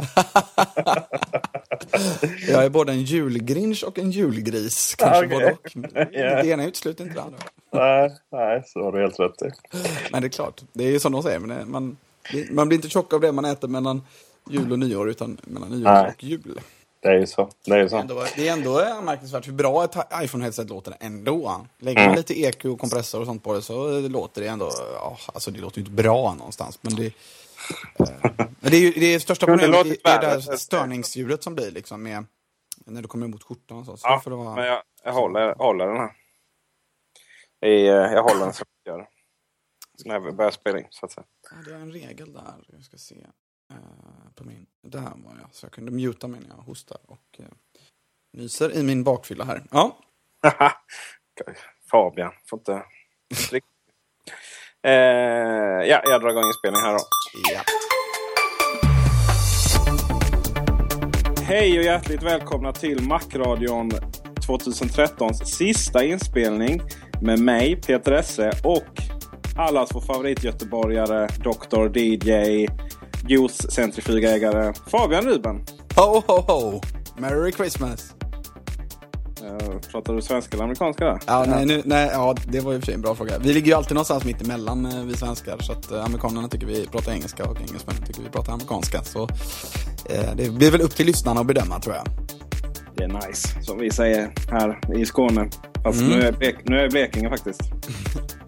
Jag är både en julgrinch och en julgris. Kanske Okej. både och. Det ena utesluter inte det andra. Nej, nej, så har du helt rätt i. Men det är klart, det är ju som de säger. Men man, man blir inte tjock av det man äter mellan jul och nyår, utan mellan nyår Nej. och jul. Det är ju så. Det är ju Det är så. ändå, det är ändå anmärkningsvärt hur bra ett iPhone-headset låter ändå. Lägger man lite EQ och kompressor och sånt på det så låter det ändå, ja, alltså det låter ju inte bra någonstans. Men det, men det är ju det största problemet, låtit det är det där störningsljudet som blir liksom med, när du kommer emot skjortan och så. så Ja, det vara, men jag, jag håller, håller den här. Eh, jag håller den som jag. När vi börjar spela in, så att säga. Ja, det är en regel där. Jag ska se. eh, på min. Där var jag. Så jag kunde muta mig när jag hostar och uh, nyser i min bakfylla här. Ja. Fabian, får inte. eh, ja, jag drar igång inspelningen här då. ja. Hej och hjärtligt välkomna till Macradion 2013s sista inspelning med mig, Peter Esse och allas vår favoritgöteborgare, Dr. DJ, juice-centrifugägare Fabian Ruben. Ho, ho, ho! Merry Christmas! Eh, pratar du svenska eller amerikanska där? Ja, nej, nu, nej, ja, det var och för sig en bra fråga. Vi ligger ju alltid någonstans mitt emellan eh, vi svenskar. Så att eh, amerikanerna tycker vi pratar engelska och engelsmännen tycker vi pratar amerikanska. Så eh, det blir väl upp till lyssnarna att bedöma tror jag. Det är nice, som vi säger här i Skåne. Fast Mm. nu, är Blek- nu är Blekinge faktiskt.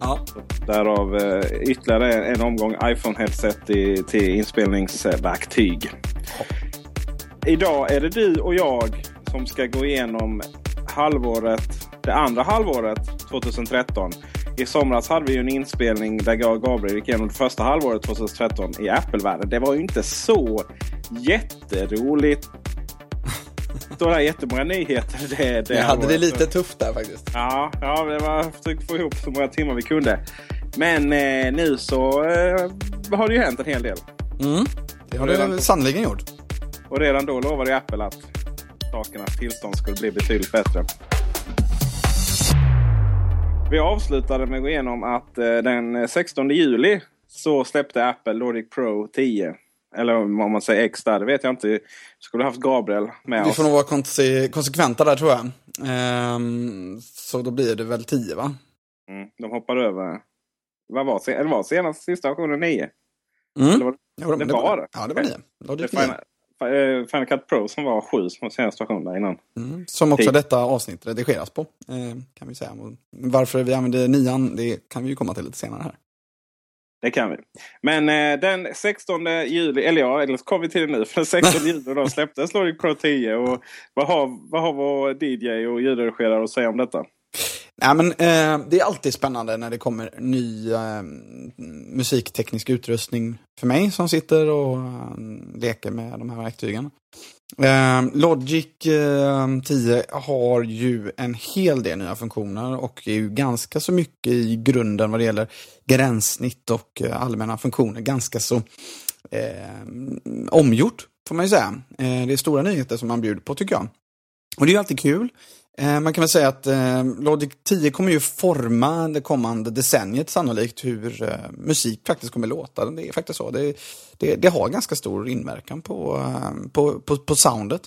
Ja, Därav eh, ytterligare en omgång iPhone-headset i, till inspelningsverktyg. Idag är det du och jag som ska gå igenom halvåret, det andra halvåret 2013. I somras hade vi ju en inspelning där jag och Gabriel gick igenom det första halvåret 2013 i Apple-världen. Det var ju inte så jätteroligt. Det var jättemånga nyheter. Det, det jag hade det lite tufft där faktiskt. Ja, ja det var försökt få ihop så många timmar vi kunde. Men eh, nu så eh, har det ju hänt en hel del. Mm. Det har det sannoliken gjort. Och redan då lovade Apple att sakernas tillstånd skulle bli betydligt bättre. Vi avslutade med att gå igenom att eh, den 16 juli så släppte Apple Logic Pro 10. Eller om man säger X där, det vet jag inte. Vi skulle haft Gabriel med Vi oss. får nog vara konse- konsekventa där tror jag. Ehm, så då blir det väl 10 va? Mm, de hoppar över. Vad var, sen- eller var senast sista versionen 9? Mm. Eller var Jo, men det var det? Ja, det var 9. Det Logic är 9. Final, eh, Final Cut Pro som var 7 som var senaste versionen där innan. Mm. Som också Tio. detta avsnitt redigeras på. Eh, kan vi säga. Varför vi använder nian, det kan vi ju komma till lite senare här. Det kan vi. Men eh, den 16 juli, eller ja, eller så kom vi till det nu. För den 16 juli då släpptes Logic Pro 10. Och vad, har, vad har vår DJ och ljudredigerare att säga om detta? Ja, men, eh, det är alltid spännande när det kommer ny eh, musikteknisk utrustning för mig som sitter och eh, leker med de här verktygen. Eh, Logic eh, 10 har ju en hel del nya funktioner och är ju ganska så mycket i grunden vad det gäller gränssnitt och eh, allmänna funktioner. Ganska så eh, omgjort, får man ju säga. Eh, det är stora nyheter som man bjuder på tycker jag. Och det är ju alltid kul. Eh, man kan väl säga att eh, Logic 10 kommer ju forma det kommande decenniet sannolikt hur eh, musik faktiskt kommer låta. Det är faktiskt så. Det, det, det har ganska stor inverkan på, på, på, på soundet.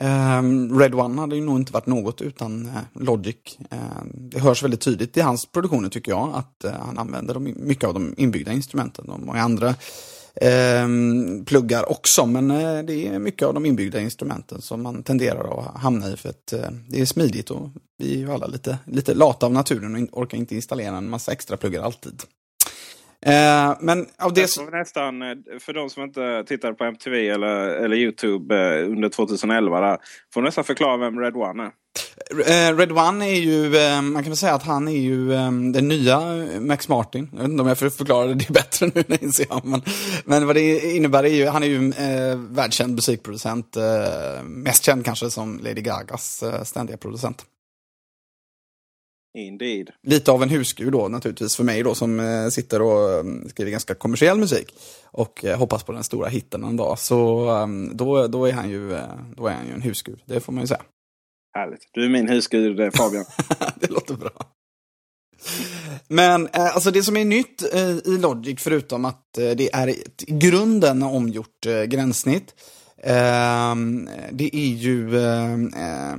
Ehm, Red One hade ju nog inte varit något utan Logic. Ehm, det hörs väldigt tydligt i hans produktioner tycker jag att han använder mycket av de inbyggda instrumenten. Och många andra eh, pluggar också, men eh, det är mycket av de inbyggda instrumenten som man tenderar att hamna i för att eh, det är smidigt och vi är ju alla lite, lite lata av naturen och in, orkar inte installera en massa extra pluggar alltid. Eh, men av det... det nästan, eh, för de som inte tittar på MTV eller, eller Youtube eh, under 2011. Där, får du nästan förklara vem Red One är. Eh, Red One är ju, eh, man kan väl säga att han är ju eh, den nya Max Martin. Jag vet inte om jag får förklara det bättre nu när inser jag. Men, men vad det innebär är ju, han är ju eh, världskänd musikproducent. Eh, mest känd kanske som Lady Gagas eh, ständiga producent. Indeed. Lite av en husgud då naturligtvis för mig då som eh, sitter och um, skriver ganska kommersiell musik. Och eh, hoppas på den stora hitten en dag. Så um, då, då, är han ju, då är han ju en husgud, det får man ju säga. Härligt. Du är min husgud eh, Fabian. det låter bra. Men eh, alltså det som är nytt eh, i Logic, förutom att eh, det är ett i grunden omgjort eh, gränssnitt, ehm, det är ju eh, eh,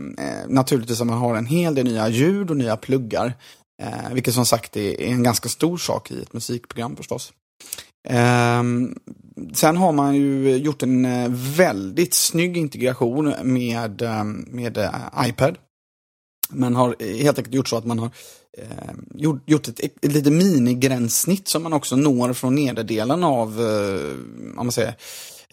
naturligtvis att man har en hel del nya ljud och nya pluggar. Eh, vilket som sagt är en ganska stor sak i ett musikprogram förstås. Um, sen har man ju gjort en eh, väldigt snygg integration med, ehm, med eh, iPad. Man har helt enkelt gjort så att man har eh, gjort, gjort ett, ett, ett litet minigränssnitt som man också når från nederdelen av, eh, om man säger,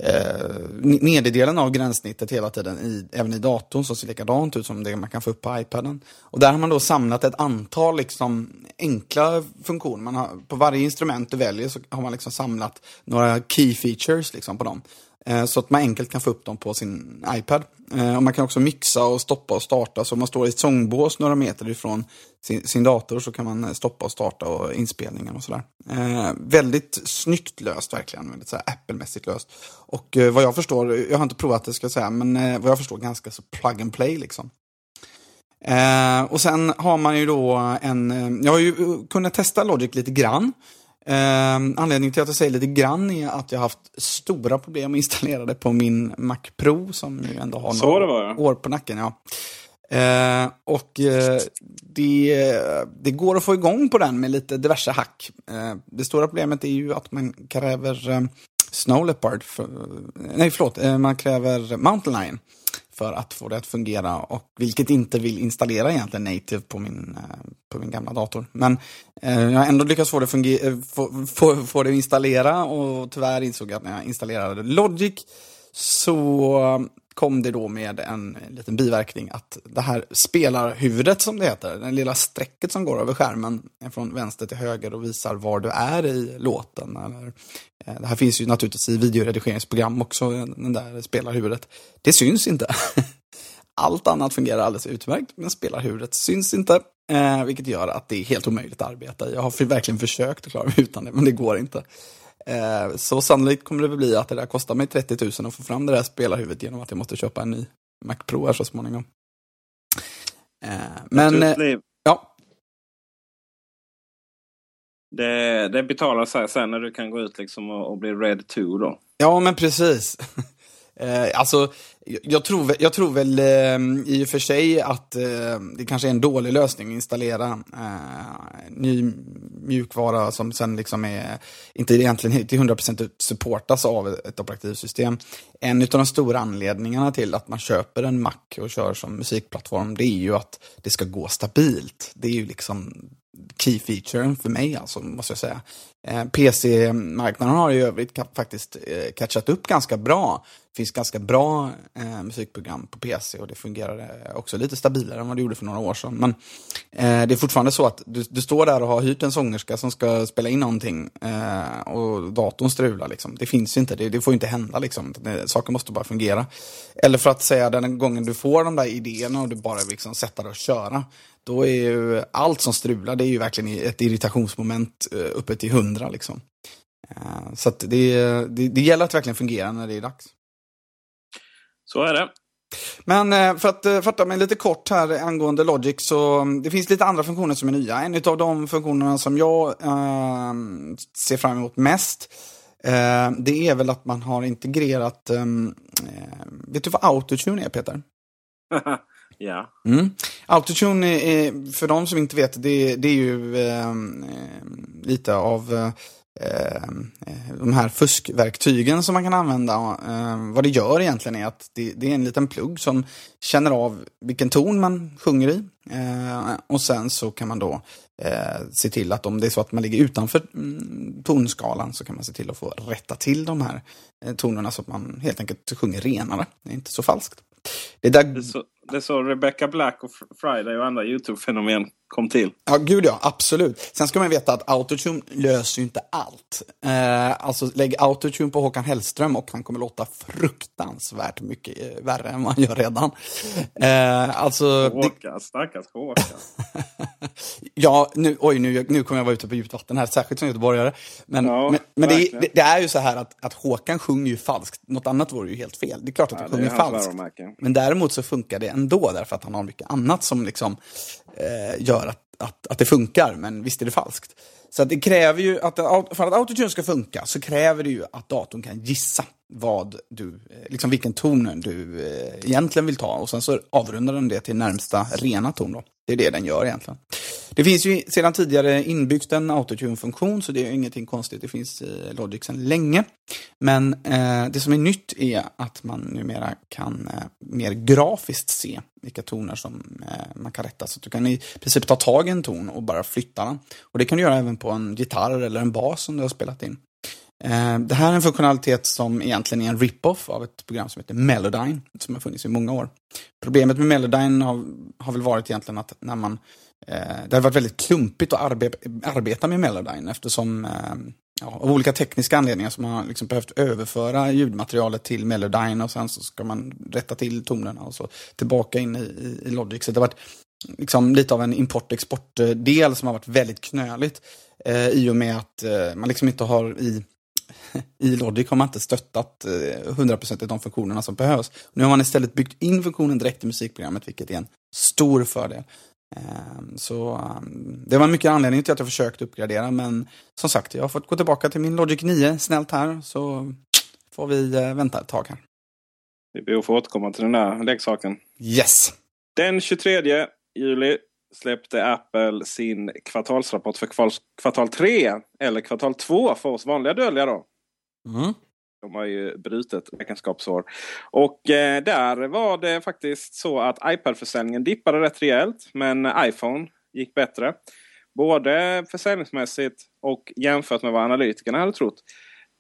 eh, nederdelen av gränssnittet hela tiden, i, även i datorn, som ser likadant ut som det man kan få upp på iPaden. Och där har man då samlat ett antal liksom, enkla funktioner. Man har, på varje instrument du väljer så har man liksom samlat några key features liksom, på dem. Eh, så att man enkelt kan få upp dem på sin iPad. Eh, och man kan också mixa och stoppa och starta. Så om man står i ett sångbås några meter ifrån sin, sin dator så kan man eh, stoppa och starta och inspelningen och sådär. Eh, väldigt snyggt löst verkligen. Väldigt så Apple-mässigt löst. Och eh, vad jag förstår, jag har inte provat det ska jag säga, men eh, vad jag förstår ganska så plug and play liksom. Eh, och sen har man ju då en, jag har ju kunnat testa Logic lite grann. Eh, anledningen till att jag säger lite grann är att jag har haft stora problem att installera det på min Mac Pro som ju ändå har några var, år på nacken. Ja. Eh, och eh, det, det, går att få igång på den med lite diverse hack. Eh, det stora problemet är ju att man kräver eh, Snow Leopard, för, nej förlåt, eh, man kräver Mountain Lion för att få det att fungera. Och vilket inte vill installera egentligen native på min, eh, på min gamla dator. Men eh, jag har ändå lyckats få det, eh, få, få, få det att installera och tyvärr insåg jag att när jag installerade Logic så kom det då med en liten biverkning att det här spelarhuvudet som det heter, det lilla strecket som går över skärmen från vänster till höger och visar var du är i låten. Eller, eh, det här finns ju naturligtvis i videoredigeringsprogram också, den där spelarhuvudet. Det syns inte. Allt annat fungerar alldeles utmärkt, men spelarhuvudet syns inte. Eh, vilket gör att det är helt omöjligt att arbeta Jag har verkligen försökt att klara mig utan det, men det går inte. Eh, så sannolikt kommer det bli att det där kostar mig 30 000 att få fram det där spelarhuvudet genom att jag måste köpa en ny Mac Pro här så småningom. Eh, men, eh, ja. Det, det betalar sig sen när du kan gå ut liksom och, och bli Red 2 då. Ja, men precis. Eh, alltså, jag tror, jag tror väl eh, i och för sig att eh, det kanske är en dålig lösning att installera eh, ny mjukvara som sen liksom är, inte egentligen till 100% supportas av ett operativsystem. En av de stora anledningarna till att man köper en Mac och kör som musikplattform, det är ju att det ska gå stabilt. Det är ju liksom key featuren för mig, alltså, måste jag säga. Eh, PC-marknaden har i övrigt faktiskt eh, catchat upp ganska bra. Det finns ganska bra eh, musikprogram på PC och det fungerar också lite stabilare än vad det gjorde för några år sedan. Men eh, det är fortfarande så att du, du, står där och har hyrt en sångerska som ska spela in någonting eh, och datorn strular. Liksom. Det finns ju inte, det, det får inte hända. Liksom. saker måste bara fungera. Eller för att säga den gången du får de där idéerna och du bara liksom sätter dig och köra då är ju allt som strular, det är ju verkligen ett irritationsmoment eh, uppe till hundra liksom. Eh, så det, det, det gäller att verkligen fungera när det är dags. Så är det. Men eh, för att fatta mig lite kort här angående Logic så mm, det finns lite andra funktioner som är nya. En av de funktionerna som jag äh, ser fram emot mest äh, det är väl att man har integrerat, äh, vet du vad autotune är Peter? Ja. Mm. Autotune, är, för de som inte vet, det, det är ju eh, lite av eh, Eh, de här fuskverktygen som man kan använda. Eh, vad det gör egentligen är att det, det, är en liten plugg som känner av vilken ton man sjunger i. Eh, och sen så kan man då eh, se till att om det är så att man ligger utanför mm, tonskalan så kan man se till att få rätta till de här eh, tonerna så att man helt enkelt sjunger renare. Det är inte så falskt. Det där... det är, så, det är så Rebecca Black och Friday och andra YouTube-fenomen kom till. Ja, gud ja, absolut. Sen ska man veta att autotune löser ju inte allt. Eh, alltså lägg autotune på Håkan Hellström och han kommer låta fruktansvärt mycket eh, värre än vad han gör redan. Eh, alltså, Håkan, det... stackars Håkan. ja, nu, oj, nu, nu kommer jag vara ute på djupt vatten här, särskilt som göteborgare. Men, ja, men, men det, det, det, är ju så här att, att Håkan sjunger ju falskt. Något annat vore ju helt fel. Det är klart att ja, han sjunger falskt. Men däremot så funkar det ändå därför att han har mycket annat som liksom eh, gör att, att, att det funkar, men visst är det falskt. Så det kräver ju att, för att autotune ska funka så kräver det ju att datorn kan gissa vad du, eh, liksom vilken ton du eh, egentligen vill ta och sen så avrundar den det till närmsta rena ton. Då. Det är det den gör egentligen. Det finns ju sedan tidigare inbyggt en autotune-funktion så det är ingenting konstigt. Det finns eh, i Logic sedan länge. Men eh, det som är nytt är att man numera kan eh, mer grafiskt se vilka toner som eh, man kan rätta. Så att du kan i princip ta tag i en ton och bara flytta den. Och det kan du göra även på en gitarr eller en bas som du har spelat in. Eh, det här är en funktionalitet som egentligen är en rip-off av ett program som heter Melodyne, som har funnits i många år. Problemet med Melodyne har, har väl varit egentligen att när man eh, det har varit väldigt klumpigt att arbe arbeta med Melodyne eftersom eh, ja, av olika tekniska anledningar som man har liksom behövt överföra ljudmaterialet till Melodyne och sen så ska man rätta till tonerna och så tillbaka in i, i, i Logic. Så det har varit liksom lite av en import-export-del som har varit väldigt knöligt. Eh, I och med att eh, man liksom inte har i i Logic har man inte stöttat 100% eh, de funktionerna som behövs. Nu har man istället byggt in funktionen direkt i musikprogrammet, vilket är en stor fördel. Ehm, så ehm, det var mycket anledning till att jag försökte uppgradera, men som sagt, jag har fått gå tillbaka till min Logic 9 snällt här, så får vi eh, vänta ett tag här. Vi ber att få återkomma till den där leksaken. Yes! Den 23 juli släppte Apple sin kvartalsrapport för kvartal 3, eller kvartal 2 för oss vanliga dödliga då. Mm. De har ju brutet räkenskapsår. Och eh, där var det faktiskt så att iPad-försäljningen dippade rätt rejält. Men iPhone gick bättre. Både försäljningsmässigt och jämfört med vad analytikerna hade trott.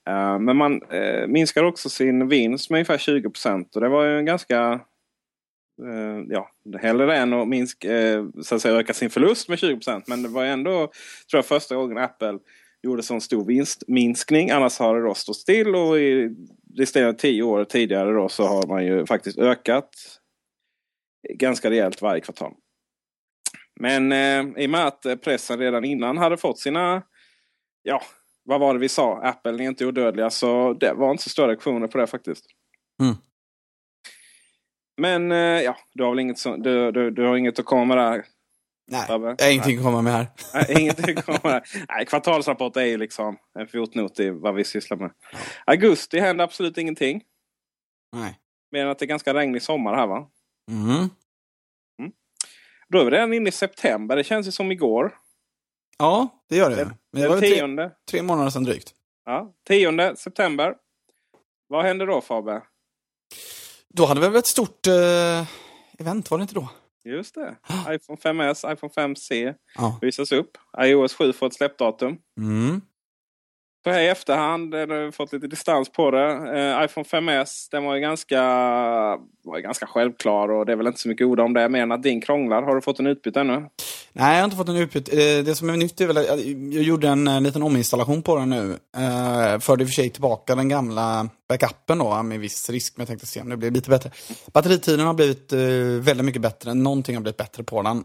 Uh, men man uh, minskar också sin vinst med ungefär 20 Och det var ju en ganska... Uh, ja, hellre än att, minska, eh, så att säga, öka sin förlust med 20% Men det var ändå, tror jag, första gången Apple gjorde sån stor vinstminskning. Annars har det då stått still och i resterande tio år tidigare då så har man ju faktiskt ökat ganska rejält varje kvartal. Men eh, i och med att pressen redan innan hade fått sina, ja, vad var det vi sa? Apple är inte odödliga. Så det var inte så stora reaktioner på det faktiskt. Mm. Men eh, ja, du har väl inget, så, du, du, du har inget att komma med där Nej, jag har ingenting att komma med här. Nej, ingenting att komma med. Nej, kvartalsrapport är ju liksom en fotnot i vad vi sysslar med. Augusti händer absolut ingenting. Nej. Än att det är ganska regnig sommar här va? Mm. Mm. Då är vi redan inne i september. Det känns ju som igår. Ja, det gör det. Men det var tre, tre månader sedan drygt. Ja, 10 september. Vad händer då Fabe? Då hade vi väl ett stort uh, event, var det inte då? Just det. iPhone 5S, iPhone 5C ja. visas upp. iOS 7 får ett släppdatum. Mm. Så här i efterhand, har vi fått lite distans på det. Eh, iPhone 5S, den var ju ganska, var ju ganska självklar och det är väl inte så mycket ord om det. Mer än att din krånglar. Har du fått en utbytt ännu? Nej, jag har inte fått en utbytt. Eh, det som är nytt är väl att jag gjorde en eh, liten ominstallation på den nu. Eh, förde i och för sig tillbaka den gamla backupen då, med viss risk, men jag tänkte se om det blir lite bättre. Batteritiden har blivit väldigt mycket bättre, någonting har blivit bättre på den.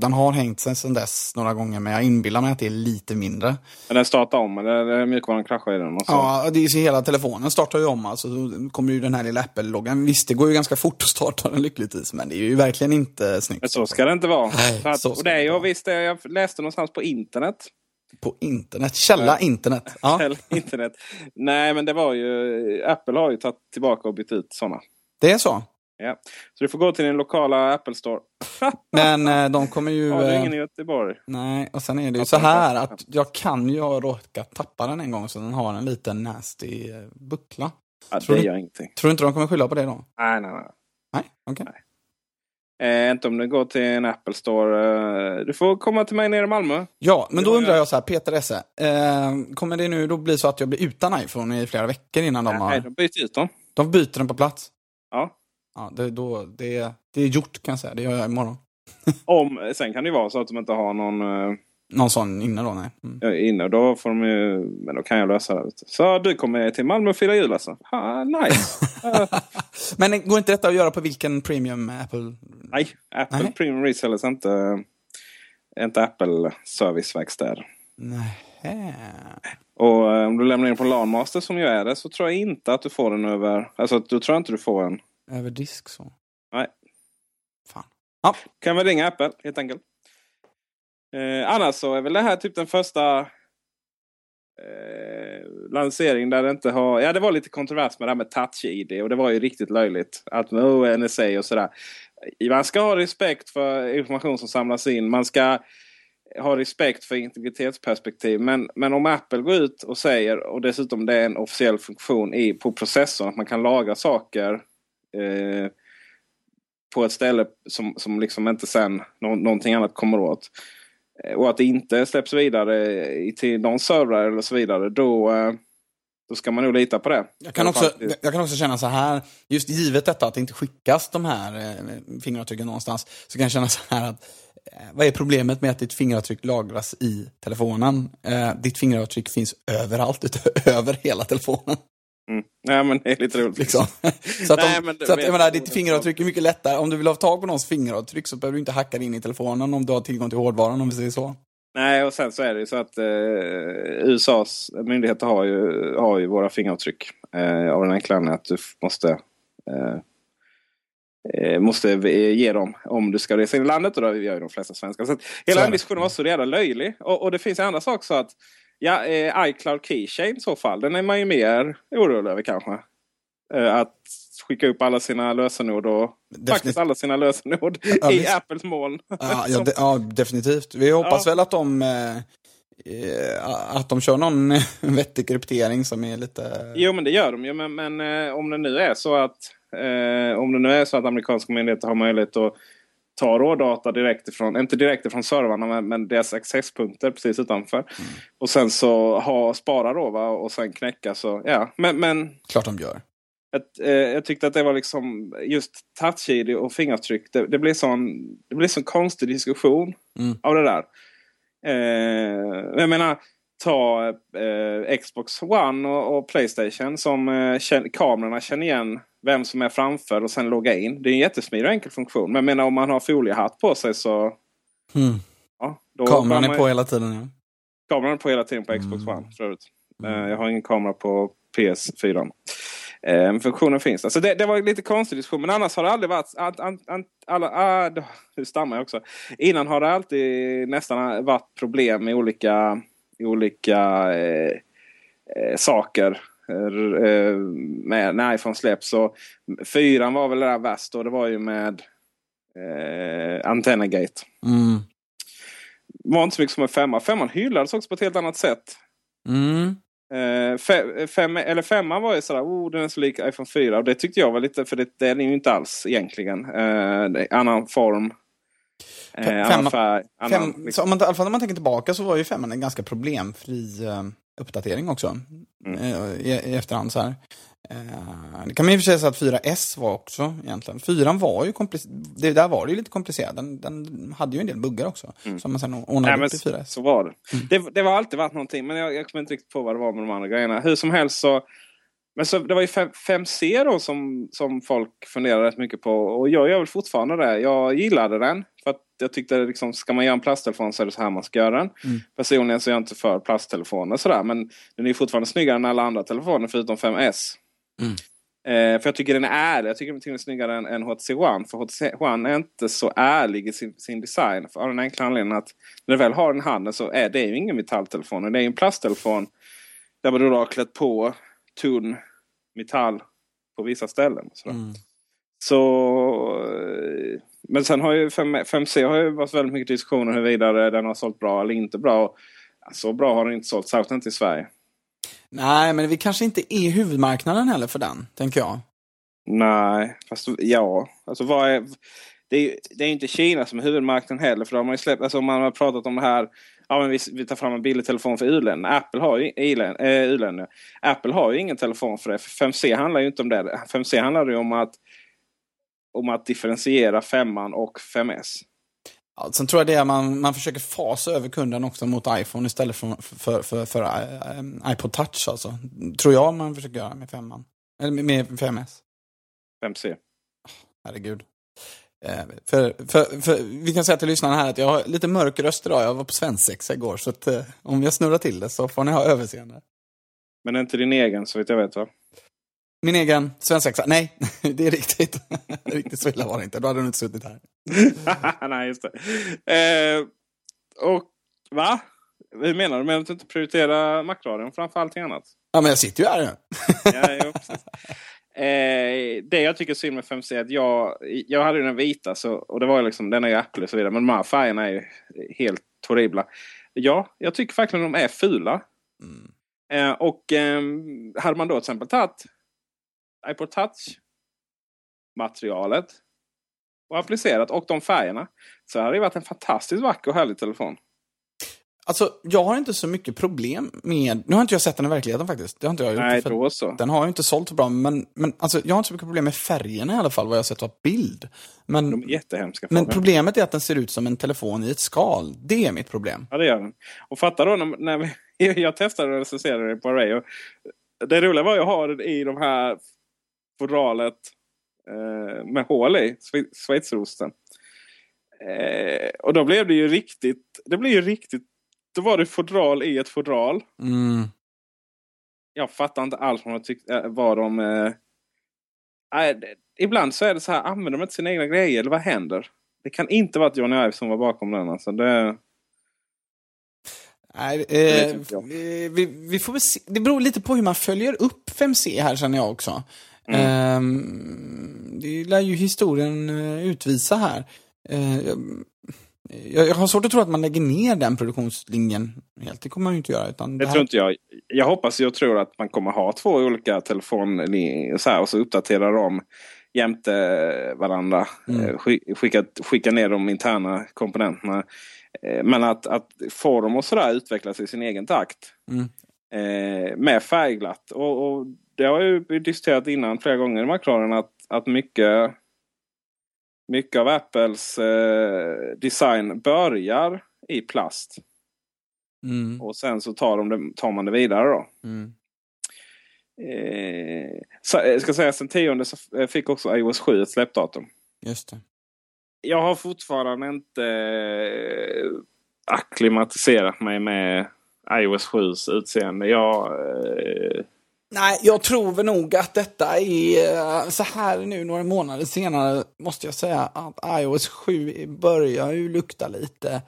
Den har hängt sig sedan dess några gånger, men jag inbillar mig att det är lite mindre. Men den startar om, eller mjukvaran kraschar i den? Och så. Ja, det är så hela telefonen startar ju om, alltså. Då kommer ju den här lilla Apple-loggan. Visst, det går ju ganska fort att starta den lyckligtvis, men det är ju verkligen inte snyggt. Men så ska det inte vara. Nej, att, och det är ju visst, jag läste någonstans på internet. På internet? Källa internet? Ja. Källa internet. Nej, men det var ju... Apple har ju tagit tillbaka och bytt ut sådana. Det är så? Ja. Så du får gå till din lokala Apple Store. Men eh, de kommer ju... Har du ingen i Göteborg? Nej, och sen är det ju så här att jag kan ju ha råkat tappa den en gång så den har en liten nasty eh, buckla. Ja, tror det gör ingenting. Tror du inte de kommer skylla på det då? Nej, nej, nej. Nej, okej. Okay. Eh, inte om du går till en Apple Store. Eh, du får komma till mig nere i Malmö. Ja, men då Det undrar jag. så här, Peter Esse. Eh, kommer det nu då bli så att jag blir utan iPhone i flera veckor innan de Nej, har... de byter ut dem. De byter den på plats? Ja. Ja, det, då, det, det är gjort kan jag säga. Det gör jag imorgon. Om, sen kan det ju vara så att de inte har någon eh, Någon sån inne då, nej. Mm. inne. Då får de ju, men då kan jag lösa det. du. Så du kommer till Malmö och fira jul alltså? Ha, nice! Men går inte detta att göra på vilken premium Apple? nej, Apple Nej. Premium Resellers är inte, inte Apple serviceverkstäder. Nej. Och eh, om du lämnar in på LANmaster som ju är det så tror jag inte att du får den över... Alltså då tror jag inte du får en. Över disk så. Nej. Fan. Ja, Kan väl ringa Apple helt enkelt. Eh, annars så är väl det här typ den första eh, lanseringen där det inte har... Ja det var lite kontrovers med det här med touch-id och det var ju riktigt löjligt. Allt med oh, NSA och sådär. Man ska ha respekt för information som samlas in. Man ska ha respekt för integritetsperspektiv. Men, men om Apple går ut och säger, och dessutom det är en officiell funktion i, på processorn, att man kan lagra saker eh, på ett ställe som, som liksom inte sen nå, någonting annat kommer åt. Eh, Och att det inte släpps vidare till någon server eller så vidare. Då, eh, då ska man nog lita på det. Jag kan, också, jag kan också känna så här, just givet detta att det inte skickas de här eh, fingeravtrycken någonstans, så kan jag känna så här att vad är problemet med att ditt fingeravtryck lagras i telefonen? Ditt fingeravtryck finns överallt, utöver hela telefonen. Mm. Nej, men det är lite roligt. Liksom. Så att, Nej, om, men så att jag menar, ditt fingeravtryck är mycket lättare. Om du vill ha tag på någons fingeravtryck så behöver du inte hacka det in i telefonen om du har tillgång till hårdvaran, om vi säger så. Nej, och sen så är det ju så att eh, USAs myndigheter har ju, har ju våra fingeravtryck. Eh, av den enkla anledningen att du måste eh, eh, måste ge dem om du ska resa in i landet och det gör ju de flesta svenskar. Så att hela Så den diskussionen var så jävla löjlig. Och, och det finns en annan sak så att ja, eh, iCloud Keychain i så fall, den är man ju mer orolig över kanske. Eh, att skicka upp alla sina lösenord och faktiskt alla sina lösenord Ja, i visst. Apples moln. Ja, ja, de, ja definitivt. Vi hoppas väl att de, eh, eh, att de kör någon vettig kryptering som är lite... Jo men det gör de ju. Men, men eh, om det nu är så att eh, om det nu är så att amerikanska myndigheter har möjlighet att ta rådata direkt ifrån, inte direkt ifrån servrarna men, men deras accesspunkter precis utanför. Och sen så ha, spara då va? och sen knäcka så ja. Men, men Klart de gör. ett, eh, jag tyckte att det var liksom just touch-id och fingeravtryck. Det, det blir sån det blir sån konstig diskussion Mm. av det där. Eh, jag menar, ta eh, Xbox One och, och Playstation som eh, kamerorna känner igen vem som är framför och sen logga in. Det är en jättesmidig och enkel funktion. Men menar om man har foliehatt på sig så... Mm. Ja, Kameran är på hela tiden. Ja. Kameran är på hela tiden på Xbox Mm. One förut. Eh, jag har ingen kamera på PS4. Eh, funktionen finns. Alltså det, det var lite konstig diskussion. Men annars har det aldrig varit... An, an, an, alla, ah, nu stammar jag också. Innan har det alltid nästan varit problem med olika, olika eh, eh, saker. Eh, med, när iPhone släpps. Så fyran var väl det där värst. Och det var ju med eh, Antennagate. Mm. var inte så mycket som en femma. Femman hyllades också på ett helt annat sätt. Mm. Eh, fe, fem, eller femman var ju sådär, oh den är så lik iPhone 4. Och det tyckte jag var lite, för det, det är den ju inte alls egentligen. Eh, det annan form. Eh, femma- färg. Annan, Fem, liksom. så om man, I alla fall när man tänker tillbaka så var ju femman en ganska problemfri eh, uppdatering också. Mm. Eh, i, I efterhand så här. Eh, det kan man ju för sig säga att 4S var också egentligen. Fyran var ju komplicerad. Det där var det ju lite komplicerat. Den, den hade ju en del buggar också. Som man sen ordnade Mm. Nej, upp i 4S. så var det. det. Det var alltid varit någonting. Men jag, jag kommer inte riktigt på vad det var med de andra grejerna. Hur som helst så. Men så, det var ju 5, 5C då som, som folk funderade rätt mycket på. Och jag gör väl fortfarande det. Jag gillade den. För att jag tyckte liksom, ska man göra en plasttelefon så är det så här man ska göra den. Mm. Personligen så är jag inte för plasttelefoner sådär. Men den är fortfarande snyggare än alla andra telefoner förutom 5S. Mm. Eh, för jag tycker den är ärlig. Jag tycker den är snyggare än, än HTC One. För HTC One är inte så ärlig i sin, sin design. För av den enkla anledningen att när du väl har den i handen så är det ju ingen metalltelefon. Det är ju en plasttelefon. Där du då har klätt på tunn metall på vissa ställen. Så, Mm. så Men sen har ju 5, 5C har ju varit väldigt mycket diskussioner huruvida den har sålt bra eller inte bra. Så bra har den inte sålt, särskilt inte i Sverige. Nej, men vi kanske inte är huvudmarknaden heller för den, tänker jag. Nej, fast ja. Alltså vad är... det är, det är inte Kina som är huvudmarknaden heller. För de har ju släppt, alltså man har pratat om det här. Ja, men vi, vi tar fram en billig telefon för u-länderna. Apple har ju äh, Apple har ju ingen telefon för det. För 5C handlar ju inte om det. 5C handlar ju om att, om att differentiera 5 och 5S. Ja, sen tror jag det är att man, man försöker fasa över kunden också mot iPhone istället för, för, för, för, uh, iPod Touch. Alltså. Tror jag man försöker göra med 5 Eller med, med 5S. 5C. Herregud. Eh, för, för, för, vi kan säga till lyssnarna här att jag har lite mörk röst idag. Jag var på svensexa igår. Så att, eh, om jag snurrar till det så får ni ha överseende. Men inte din egen så vitt jag vet va? Min egen svensexa? Nej, det är riktigt. riktigt så illa var det inte. Då hade du inte suttit här. Nej, just det. Eh, och va? Hur menar du? Menar du att du inte prioriterar Macradion framför allting annat? Ja, men jag sitter ju här nu. ja, precis. Eh, det jag tycker är synd med 5C är att jag, jag hade den vita så, och det var liksom, den är ju Apple och så vidare. Men de här färgerna är ju helt horribla. Ja, jag tycker verkligen de är fula. Mm. Eh, och eh, hade man då till exempel tagit iPod Touch materialet och applicerat och de färgerna så hade det varit en fantastiskt vacker och härlig telefon. Alltså, jag har inte så mycket problem med... Nu har inte jag sett den i verkligheten faktiskt. Det har inte jag gjort. Nej, då så. Den har ju inte sålt så bra, men, men alltså, jag har inte så mycket problem med färgerna i alla fall, vad jag har sett av bild. Men, De är jättehemska. Men problemet är att den ser ut som en telefon i ett skal. Det är mitt problem. Ja, det gör den. Och fatta då när, vi, jag testade och recenserade det på Array. Och det roliga var att jag har den i de här fodralet eh, med hål i, schweizerosten. Eh, och då blev det ju riktigt, det blev ju riktigt då var det fodral i ett fodral. Mm. Jag fattar inte alls vad de tyckte, vad de... Eh, ibland så är det så här, använder de inte sina egna grejer eller vad händer? Det kan inte vara Johnny Ive som var bakom den. Alltså. Det, Nej, eh, vi, vi, får se. Det beror lite på hur man följer upp 5C här känner jag också. Mm. Eh, det lär ju historien eh, utvisa här. Eh, jag, jag har svårt att tro att man lägger ner den produktionslinjen helt. Det kommer man ju inte göra. Utan det, det här... tror inte jag. Jag hoppas och tror att man kommer ha två olika telefonlinjer så här, och så uppdaterar de jämte varandra. Mm. Eh, skicka, skicka ner de interna komponenterna. Eh, men att, att få dem och sådär utvecklas i sin egen takt. Mm. Eh, med färgglatt. Och, och, det har ju diskuterat innan flera gånger i marknaden att, att mycket mycket av Apples eh, design börjar i plast. Mm. Och sen så tar, de det, tar man det vidare då. Mm. Eh, jag eh, ska säga sen tionde så eh, fick också iOS 7 ett släppdatum. Just det. Jag har fortfarande inte eh, akklimatiserat mig med iOS 7s utseende. Jag eh, Nej, jag tror väl nog att detta är eh, så här nu några månader senare måste jag säga att iOS 7 börjar ju lukta lite,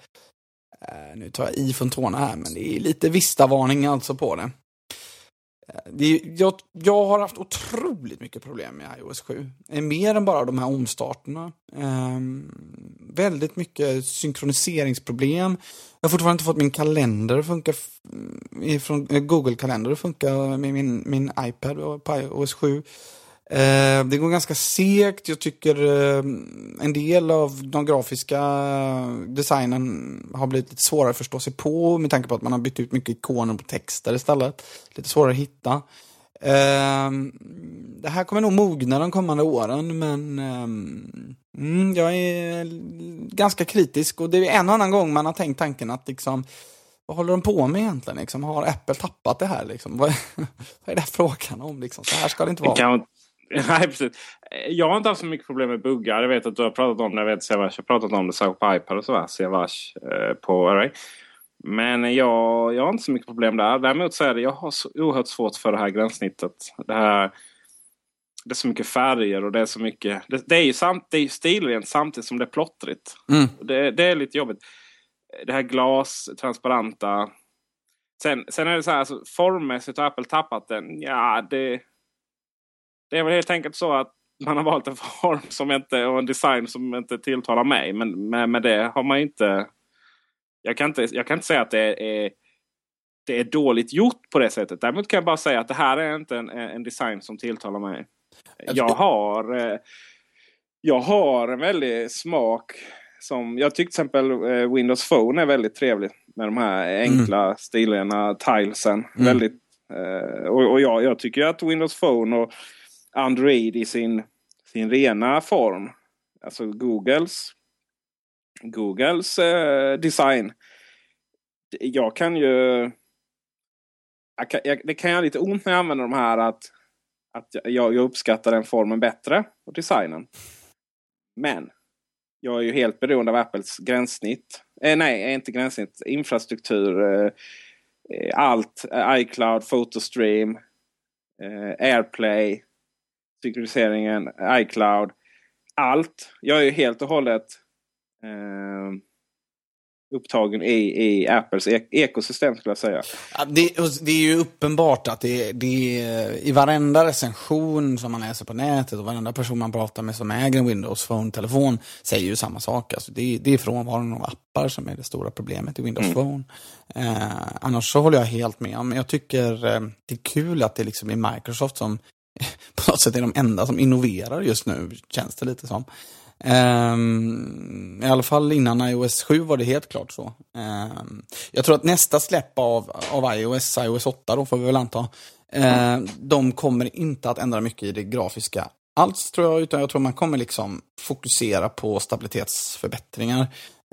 eh, nu tar jag i från tårna här, men det är lite vistavarning alltså på det. Det är, jag, jag har haft otroligt mycket problem med iOS 7. Eh, mer än bara de här omstarterna. Um, väldigt mycket synkroniseringsproblem. Jag har fortfarande inte fått min kalender att funka mm, från eh, Google-kalender att funka med min, min iPad på iOS 7. Eh, det går ganska segt. Jag tycker eh, en del av de grafiska designen har blivit lite svårare att förstå sig på med tanke på att man har bytt ut mycket ikoner på texter istället. Lite svårare att hitta. Eh, det här kommer nog mogna de kommande åren men mm, jag är ganska kritisk och det är en och annan gång man har tänkt tanken att liksom vad håller de på med egentligen? Liksom? Har Apple tappat det här? Liksom? Vad, vad är det här frågan om? Liksom? Så här ska det inte vara. Kan, Nej, precis. Jag har inte haft så mycket problem med buggar. Jag vet att du har pratat om det. Jag vet Sevash har pratat om det särskilt på iPad och så. Sevash eh, på Array. Men jag, jag har inte så mycket problem där. Däremot så är det jag har så oerhört svårt för det här gränssnittet. Det, här, det är så mycket färger och det är så mycket. Det, det är ju samt, det är stilrent samtidigt som det är plottrigt. Mm. Det, det, är lite jobbigt. Det här glas, transparenta. Sen, sen är det så här, alltså, formmässigt har Apple tappat den. Ja, det, det är väl helt enkelt så att man har valt en form som inte, och en design som inte tilltalar mig. Men med, med det har man inte... Jag kan inte, jag kan inte säga att det är, det är dåligt gjort på det sättet. Däremot kan jag bara säga att det här är inte en, en design som tilltalar mig. Jag har... Eh, jag har en väldig smak. Som, jag tycker till exempel eh, Windows Phone är väldigt trevlig. Med de här enkla mm. stilrena tilesen. Mm. Väldigt, eh, och, och jag, jag tycker att Windows Phone och Android i sin, sin rena form. Alltså Googles, Googles eh, design. Jag kan ju... Jag kan, jag, det kan göra lite ont när jag använder de här att, att jag, jag uppskattar den formen bättre. Och designen. Men jag är ju helt beroende av Apples gränssnitt. Eh, nej, inte gränssnitt. Infrastruktur. Eh, allt. Eh, iCloud, Photostream, eh, AirPlay, synkroniseringen, iCloud. Allt. Jag är ju helt och hållet eh, upptagen i, i Apples ek ekosystem skulle jag säga. Ja, det, det, är ju uppenbart att det, det är, i varenda recension som man läser på nätet och varenda person man pratar med som äger en Windows Phone-telefon säger ju samma sak. Alltså det, det är frånvaron av appar som är det stora problemet i Windows mm. Phone. Eh, annars så håller jag helt med. Men jag tycker eh, det är kul att det liksom är Microsoft som på något sätt är de enda som innoverar just nu, känns det lite som. Um, I alla fall innan iOS 7 var det helt klart så. Um, jag tror att nästa släpp av, av iOS, iOS 8 då får vi väl anta, uh, de kommer inte att ändra mycket i det grafiska alls tror jag, utan jag tror man kommer liksom fokusera på stabilitetsförbättringar.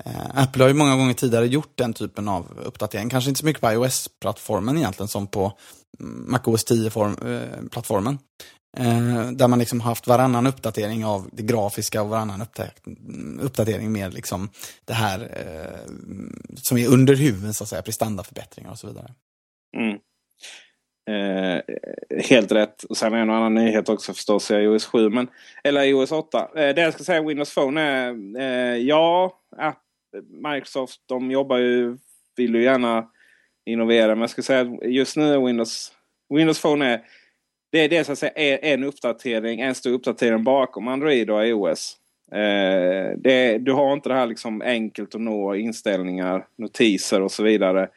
Uh, Apple har ju många gånger tidigare gjort den typen av uppdatering, kanske inte så mycket på iOS-plattformen egentligen som på MacOS 10-plattformen. Eh, eh, där man liksom haft varannan uppdatering av det grafiska och varannan uppdatering med liksom det här eh, som är under huven, så att säga, prestandaförbättringar och så vidare. Mm. Eh, helt rätt. Och sen är en annan nyhet också förstås i iOS 7, men, eller iOS 8. Eh, det jag ska säga Windows Phone är, eh, ja, Microsoft de jobbar ju, vill ju gärna innovera, men jag ska säga att just nu är Windows, Windows Phone är det är det så att säga en uppdatering, en stor uppdatering bakom Android och iOS. Eh, det, du har inte det här liksom enkelt att nå inställningar, notiser och så vidare.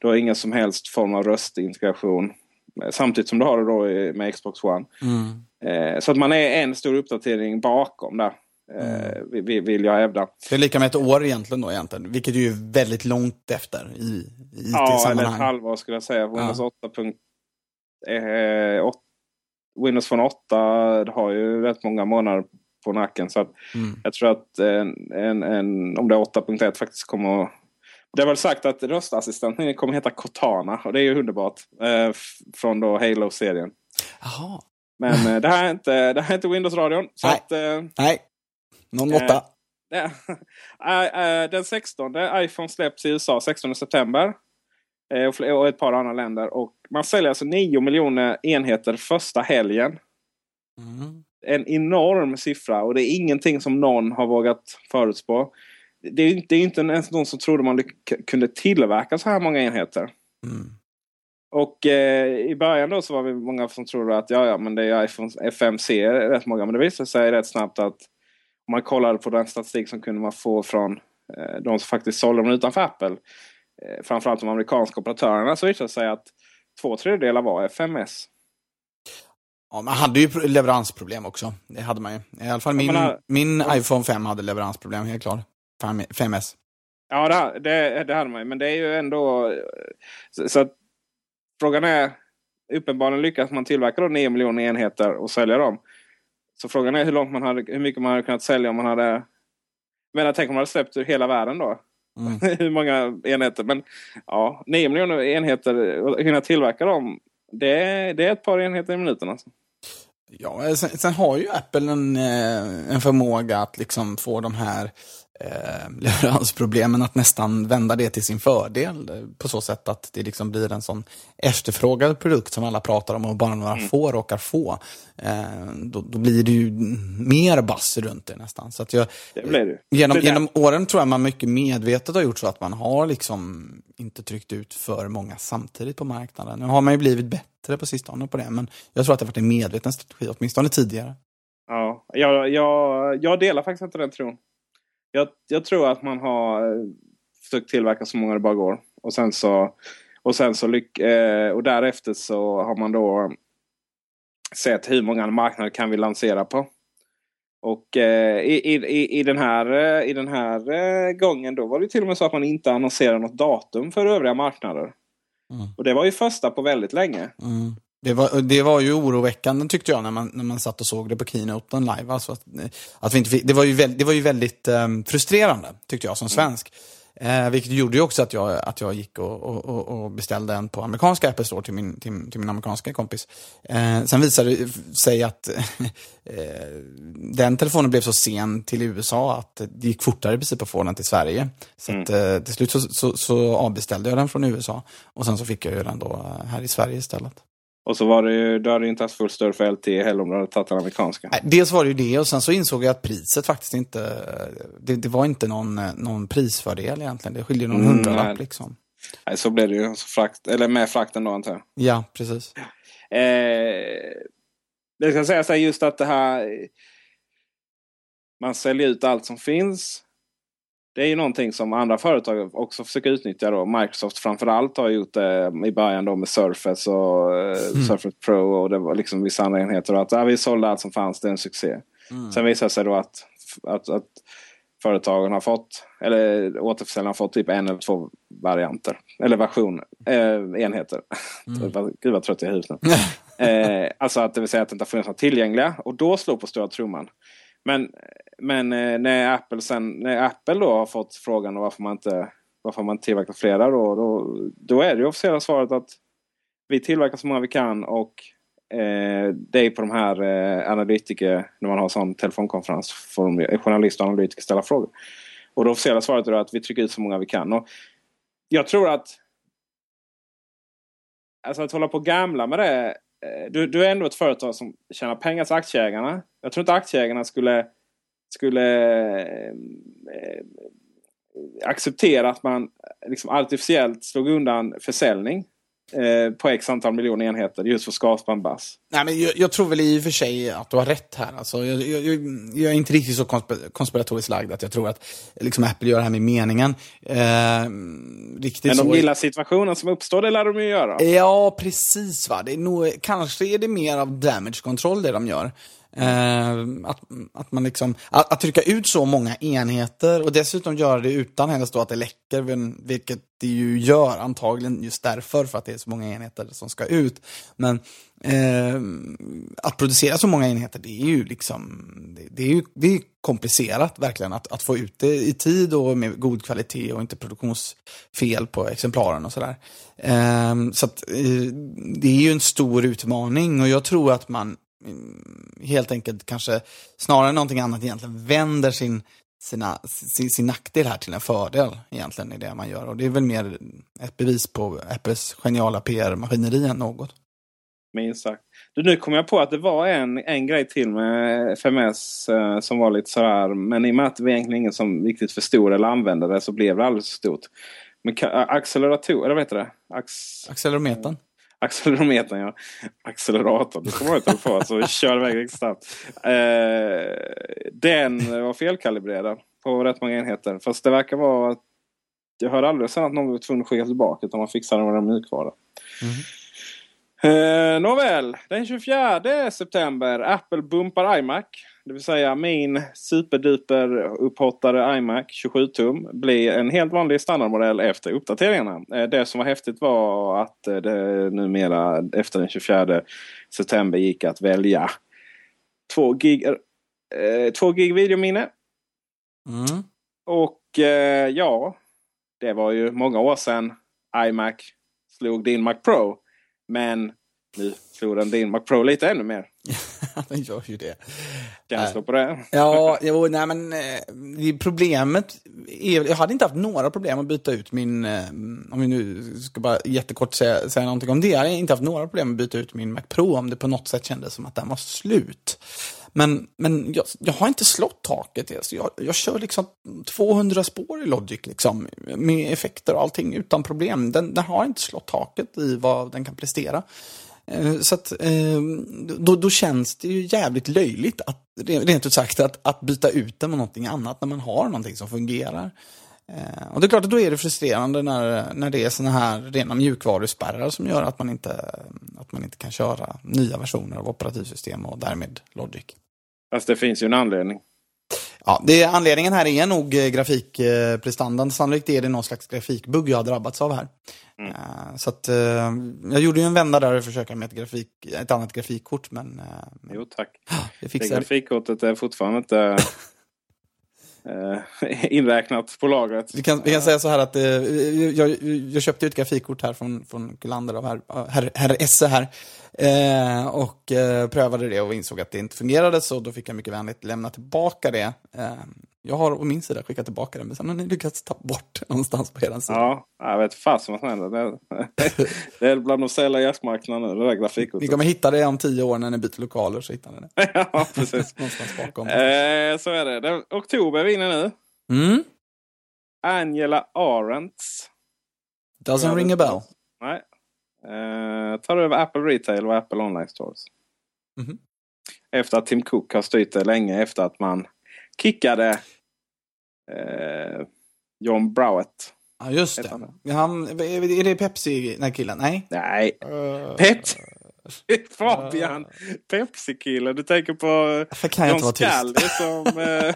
Du har ingen som helst form av röstintegration. Samtidigt som du har det då med Xbox One. Mm. Eh, så att man är en stor uppdatering bakom där. Eh, mm. Vill jag hävda. Det är lika med ett år egentligen då egentligen. Vilket är ju väldigt långt efter i, i Ja, eller ett halvår skulle jag säga. Windows ja. 8. Eh, Windows Phone 8 har ju rätt många månader på nacken. Så mm. jag tror att en, en, en, om det är 8.1 faktiskt kommer att... Det är väl sagt att röstassistenten kommer heta Cortana och det är ju underbart. Eh, från då Halo-serien. Men eh, det, här är inte, det här är inte Windows-radion. Nej. Att, eh, Nej. Någon 8. Eh, den 16 iPhone släpps i USA 16 september. Eh, och ett par andra länder. Och man säljer alltså 9 miljoner enheter första helgen. Mm. En enorm siffra och det är ingenting som någon har vågat förutspå. Det är, inte, det är inte ens någon som trodde man kunde tillverka så här många enheter. Mm. Och eh, i början då så var vi många som trodde att ja, ja, men det är iPhone FMC rätt många. Men det visade sig rätt snabbt att om man kollade på den statistik som kunde man få från eh, de som faktiskt sålde dem utanför Apple. Eh, framförallt de amerikanska operatörerna så visade det sig att två tredjedelar var FMS. Ja, man hade ju leveransproblem också. Det hade man ju. I alla fall min, menar, min iPhone 5 hade leveransproblem, helt klart. 5S. Ja, det, det, det hade man ju. Men det är ju ändå... Så, så att, frågan är... Uppenbarligen lyckas man tillverka då 9 miljoner enheter och sälja dem. Så frågan är hur, långt man hade, hur mycket man hade kunnat sälja om man hade... Men tänk om man hade släppt ur hela världen då. Mm. Hur många enheter. Men ja, 9 miljoner enheter, hinna tillverka dem. Det, det är ett par enheter i minuten alltså. Ja, sen, sen, har ju Apple en, eh, en förmåga att liksom få de här eh, leveransproblemen att nästan vända det till sin fördel. Eh, på så sätt att det liksom blir en sån efterfrågad produkt som alla pratar om och bara några mm. få råkar få. Eh, då, då, blir det ju mer bass runt det nästan. Så att jag, det. Genom, det genom åren tror jag man mycket medvetet har gjort så att man har liksom inte tryckt ut för många samtidigt på marknaden. Nu har man ju blivit bättre på sistone på det, men jag tror att det har varit en medveten strategi, åtminstone tidigare. Ja, jag, jag, jag delar faktiskt inte den tron jag, jag tror att man har eh, försökt tillverka så många det bara går. Och sen så, och sen så lyck, eh, och därefter så har man då sett hur många marknader kan vi lansera på. Och eh, i, i, i, den här, eh, i den här eh, gången då var det till och med så att man inte annonserade något datum för övriga marknader. Mm. Och det var ju första på väldigt länge. Mm. Det var, det var ju oroväckande tyckte jag när man, när man satt och såg det på keynoten live. Alltså att, att vi inte fick, det, var ju väldigt, det var ju väldigt um, frustrerande tyckte jag som svensk. Mm. Eh, vilket gjorde ju också att jag, att jag gick och, och, och beställde en på amerikanska Apple Store till min, till, till min amerikanska kompis. Eh, sen visade det sig att eh, den telefonen blev så sen till USA att det gick fortare i princip att få den till Sverige. Så mm. att, eh, till slut så, så, så avbeställde jag den från USA och sen så fick jag ju den då här i Sverige istället. Och så var det ju, du hade inte haft full stöd för LTE heller om du hade tagit den amerikanska. Dels var det ju det och sen så insåg jag att priset faktiskt inte, det, det var inte någon, någon prisfördel egentligen. Det skiljer någon mm, hundralapp nej. liksom. Nej, så blev det ju. Frakt, eller med frakten då antar jag. Ja, precis. Eh, jag ska säga så här, just att det här, man säljer ut allt som finns. Det är ju någonting som andra företag också försöker utnyttja. Då. Microsoft framförallt har gjort det i början då med Surface och eh, mm. Surface Pro och det var liksom vissa andra enheter. Att ja, vi sålde allt som fanns, det är en succé. Mm. Sen visar det sig då att, att, att företagen har fått, eller återförsäljarna har fått typ en eller två varianter. Eller version, eh, enheter. Mm. Gud vad trött jag är i huvudet nu. eh, alltså att det vill säga att det inte har funnits några tillgängliga. Och då slår på stora trumman. Men, men eh, när, Apple sen, när Apple då har fått frågan varför man inte varför man tillverkar flera då, då, då är det officiella svaret att vi tillverkar så många vi kan och eh, det är på de här eh, analytiker, när man har sån telefonkonferens, får de, eh, journalister och analytiker ställa frågor. Och det officiella svaret är att vi trycker ut så många vi kan. Och jag tror att Alltså att hålla på och gamla med det eh, du, du är ändå ett företag som tjänar pengar till aktieägarna. Jag tror inte aktieägarna skulle, skulle eh, acceptera att man liksom artificiellt slog undan försäljning eh, på x antal miljoner enheter just för att skapa en buzz. Nej, men jag, jag, tror väl i och för sig att du har rätt här. Alltså, jag, jag, jag är inte riktigt så konspiratoriskt lagd att jag tror att liksom, Apple gör det här med meningen. Eh, riktigt men de så... gillar situationen som uppstår, det lär de ju göra. Ja, precis. Va? Det är nog, kanske är det mer av damage control det de gör. Eh, att, att, man liksom, att, att, trycka ut så många enheter och dessutom göra det utan då att det läcker, vilket det ju gör antagligen just därför, för att det är så många enheter som ska ut. Men eh, att producera så många enheter, det är ju liksom, det, det är ju det är komplicerat verkligen att, att få ut det i tid och med god kvalitet och inte produktionsfel på exemplaren och sådär. Eh, så att eh, det är ju en stor utmaning och jag tror att man helt enkelt kanske snarare än någonting annat egentligen vänder sin, sina, sin, sin nackdel här till en fördel egentligen i det man gör. Och det är väl mer ett bevis på Apples geniala PR-maskineri än något. Minst sagt. Du, nu kom jag på att det var en, en grej till med FMS eh, som var lite sådär. Men i och med att det var egentligen ingen som riktigt förstod eller använde det så blev det alldeles för stort. Men accelerator, eller vad heter det? Ax Accelerometern? Accelerometern ja. Acceleratorn, det kommer jag inte på. Så kör iväg riktigt snabbt. Eh, den var felkalibrerad på rätt många enheter. Fast det verkar vara att jag hörde aldrig sen att någon var tvungen att skicka tillbaka utan man fixade den med mjukvara. Mm. Eh, nåväl, den 24 september. Apple bumpar iMac. Det vill säga min superduper upphottade iMac 27 tum blir en helt vanlig standardmodell efter uppdateringarna. Eh, det som var häftigt var att eh, det numera efter den 24 september gick att välja 2 gig, eh, 2 gig videominne. Mm. Och eh, ja, det var ju många år sedan iMac slog din Mac Pro. Men nu slog den din Mac Pro lite ännu mer. den gör ju det. Känslor på det? ja, jo, nej men eh, problemet är, jag hade inte haft några problem att byta ut min, eh, om vi nu ska bara jättekort säga, säga någonting om det, jag hade inte haft några problem att byta ut min Mac Pro om det på något sätt kändes som att den var slut. Men, men jag, jag har inte slått taket. Alltså jag, jag kör liksom 200 spår i Logic liksom, med effekter och allting utan problem. Den, den har inte slått taket i vad den kan prestera. Eh, så att, ehm, då, då känns det ju jävligt löjligt, att, rent ut sagt, att, att byta ut den mot någonting annat när man har någonting som fungerar. Eh, och det är klart att då är det frustrerande när, när det är sådana här rena mjukvaruspärrar som gör att man, inte, att man inte kan köra nya versioner av operativsystem och därmed Logic. Fast det finns ju en anledning. Ja, det, anledningen här är nog eh, grafikprestandan. Sannolikt är det någon slags grafikbugg jag har drabbats av här. Mm. Uh, så att, uh, jag gjorde ju en vända där och försöka med ett, grafik, ett annat grafikkort. Men, uh, jo tack. Det, det grafikkortet är fortfarande inte inräknat på lagret. Vi kan, vi kan säga så här att jag, jag köpte ett grafikkort här från, från Kullander av herr, herr, herr Esse här. Eh, och eh, prövade det och insåg att det inte fungerade, så då fick jag mycket vänligt lämna tillbaka det. Jag har å min sida skickat tillbaka det, men sen har ni lyckats ta bort någonstans på er sida. Ja, jag vet fasen vad som händer. Det, det är bland de sälja jazzmarknaden nu, det där grafikkortet. Ni kommer hitta det om tio år när ni byter lokaler, så hittar ni det. ja, precis. någonstans bakom. Eh, så är det. det oktober är vi inne nu. Mm. Angela Arendts. Doesn't ring a bell. Nej, Eh, tar över Apple Retail och Apple Online Stores. Mm -hmm. Efter att Tim Cook har styrt det länge efter att man kickade eh, John Browett. Ja just det. Han, är det Pepsi, den killen? Nej. Nej. Uh, Pepsi. Fabian! Pepsi-killen. Du tänker på John Scully som, eh,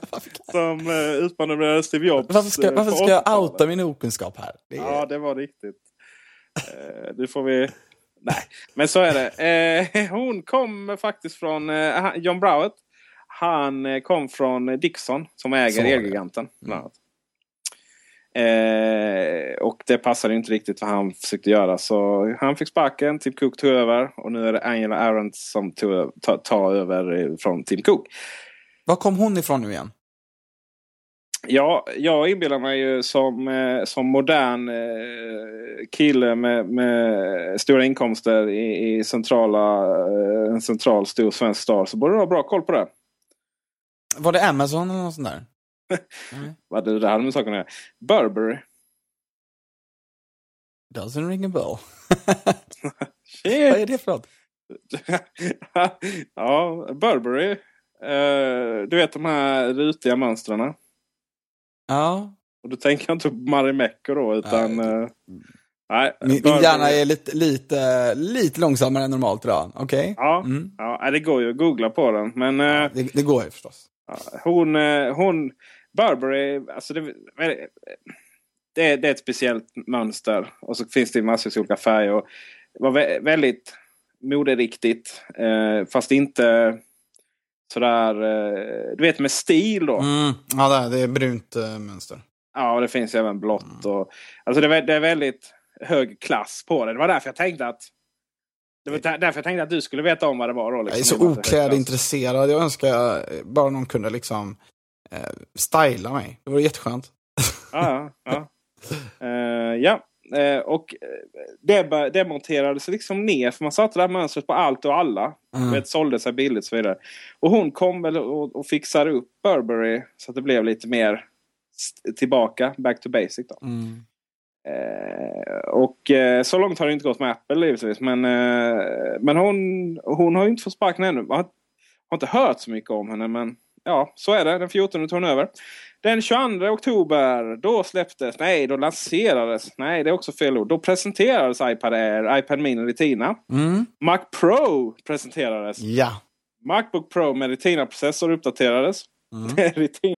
som eh, utmanade Steve Jobs. Varför ska, varför ska jag outa min okunskap här? Det är... Ja, det var riktigt. Nu får vi... Nej, men så är det. Hon kom faktiskt från John Browett. Han eh, kom från Dixon som äger Elgiganten. Mm. Eh, och det passade inte riktigt vad han försökte göra. Så han fick sparken, Tim Cook tog över. Och nu är det Angela Arendt som tar ta över från Tim Cook. Var kom hon ifrån nu igen? Ja, jag inbillar mig ju som, eh, som modern eh, kille med, med stora inkomster i, i centrala, eh, en central stor svensk stad så borde du ha bra koll på det. Var det Amazon eller något sånt där? mm. Vad du, det hade med saken göra. Burberry. Doesn't ring a bell. Vad är det för något? ja, Burberry. Uh, du vet de här rutiga mönstren. Ja. Och då tänker jag inte på Marimekko då utan... Nej. Uh, nej min, min hjärna är lite, lite, lite långsammare än normalt idag. Okej? Okay. Ja, mm. ja, det går ju att googla på den. Men, uh, det, det, går ju förstås. Hon, uh, hon, Burberry, alltså det, det, är, det är ett speciellt mönster. Och så finns det massor av olika färger. Och det var väldigt moderiktigt. Eh, fast inte sådär, eh, du vet med stil då. Mm. Ja, det är brunt mönster. Ja, det finns även blått. Mm. Och, alltså det det är väldigt hög klass på det. Det var därför jag tänkte att det var därför jag tänkte att du skulle veta om vad det var. Då, liksom. Jag är så oklädintresserad. Jag önskar bara någon kunde liksom eh, styla mig. Det vore jätteskönt. Ja, ja. ja. Uh, ja. Eh, och eh, det, det monterades liksom ner för man satte det här mönstret på allt och alla. Mm. Vet, sålde sig billigt och så vidare. Och hon kom väl och, och fixade upp Burberry så att det blev lite mer tillbaka, back to basic. Då. Mm. Eh, och eh, så långt har det inte gått med Apple givetvis. Men, eh, men hon, hon har ju inte fått sparken ännu. Man har, har inte hört så mycket om henne men ja, så är det. Den 14 tog hon över. Den 22 oktober, då släpptes, nej, då lanserades, nej det är också fel ord. Då presenterades iPad Air, iPad Mini Retina. Mm. Mac Pro presenterades. Ja. Macbook Pro med Retina-processor uppdaterades. Mm.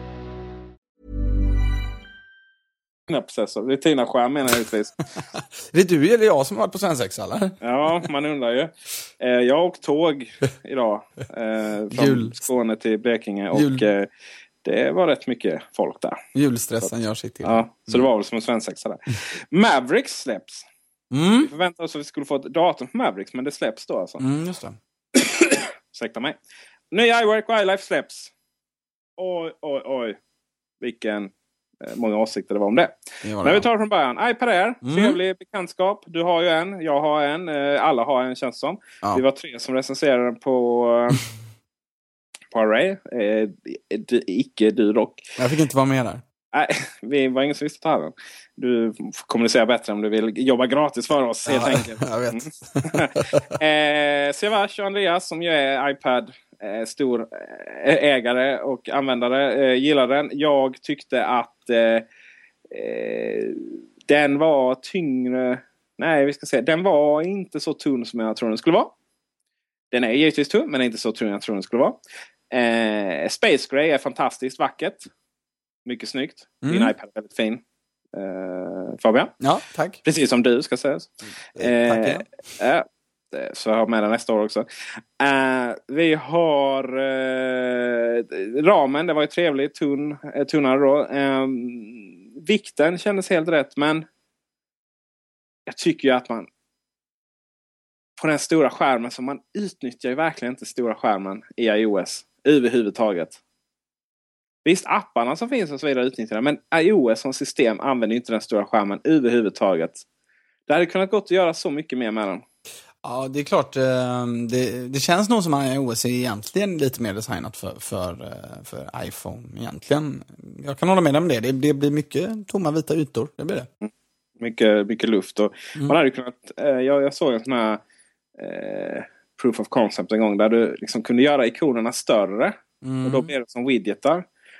Retina-processor. Retina-skärm menar jag givetvis. är det du eller jag som har varit på svensexa eller? Ja, man undrar ju. Eh, jag åkte tåg idag. Eh, från Jul. Skåne till Blekinge. Och eh, det var rätt mycket folk där. Julstressen gör sitt till. Ja, så det var väl som en svensexa där. Mavericks släpps. Mm. Vi förväntade oss att vi skulle få ett datum för Mavericks, men det släpps då alltså. Mm, just det. Ursäkta mig. Nya iWork och iLife släpps. Oj, oj, oj. Vilken många åsikter det var om det. det, var Men vi tar det från början. iPad Air, Mm. trevlig bekantskap. Du har ju en, jag har en, eh, alla har en känns som. Ja. Vi var tre som recenserade den på, eh, på Array. Eh, icke du dock. Jag fick inte vara med där. Nej, vi var ingen som visste ta den. Du får kommunicera bättre om du vill jobba gratis för oss helt Ja, enkelt. Jag vet. eh, Siavash och Andreas som ju är iPad eh, stor eh, ägare och användare eh, gillar den. Jag tyckte att eh, den var tyngre. Nej, vi ska se. Den var inte så tunn som jag tror den skulle vara. Den är givetvis tunn, men inte så tunn jag tror den skulle vara. Eh, Space Gray är fantastiskt vackert. Mycket snyggt. Din Mm. iPad är väldigt fin. Eh, Fabian. Ja, tack. Precis som du ska sägas. Eh, tack, ja, så jag har med den nästa år också. Uh, vi har uh, ramen. Det var ju trevligt. Tunn, uh, tunnare då. Ehm, vikten kändes helt rätt men jag tycker ju att man på den stora skärmen så man utnyttjar ju verkligen inte stora skärmen i iOS överhuvudtaget. Visst, apparna som finns och så vidare utnyttjar den. Men iOS som system använder inte den stora skärmen överhuvudtaget. Det hade kunnat gått att göra så mycket mer med den. Ja, det är klart. eh, Det, det känns nog som att iOS är egentligen lite mer designat för, för, eh, för iPhone egentligen. Jag kan hålla med om det. det. Det blir mycket tomma vita ytor. Det blir det. Mycket, mycket luft. Och Mm. man hade kunnat, eh, jag, jag såg en sån här eh, proof of concept en gång där du liksom kunde göra ikonerna större. Mm. Och då blir det som widgetar.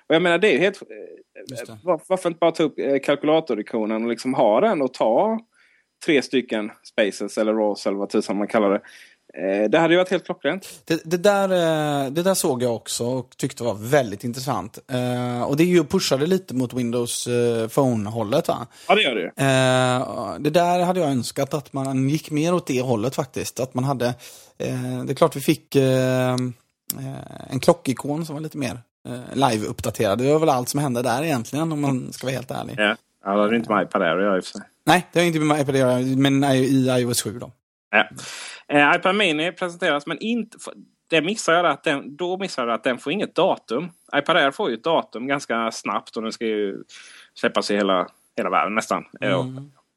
Och jag menar det är helt... Varför inte bara ta upp kalkylatorikonen och liksom ha den och ta tre stycken spaces eller rows eller vad tusan man kallar det. Eh, det hade ju varit helt klockrent. Det, det, där, eh, det där såg jag också och tyckte var väldigt intressant. Eh, Och det är ju pushade lite mot Windows eh, Phone-hållet va? Ja det gör det ju. Det där hade jag önskat att man gick mer åt det hållet faktiskt. Att man hade, det är klart vi fick en klockikon som var lite mer live-uppdaterad. Det var väl allt som hände där egentligen om man ska vara helt ärlig. Ja. Ja, det hade inte med iPad Air att göra i och för sig. Nej, det har inte med iPad att göra, men i iOS 7 då. Ja. Eh, iPad Mini presenteras men inte... Det missar jag att den, då missar jag att den får inget datum. iPad Air får ju ett datum ganska snabbt och den ska ju släppas i hela, hela världen nästan. Ja,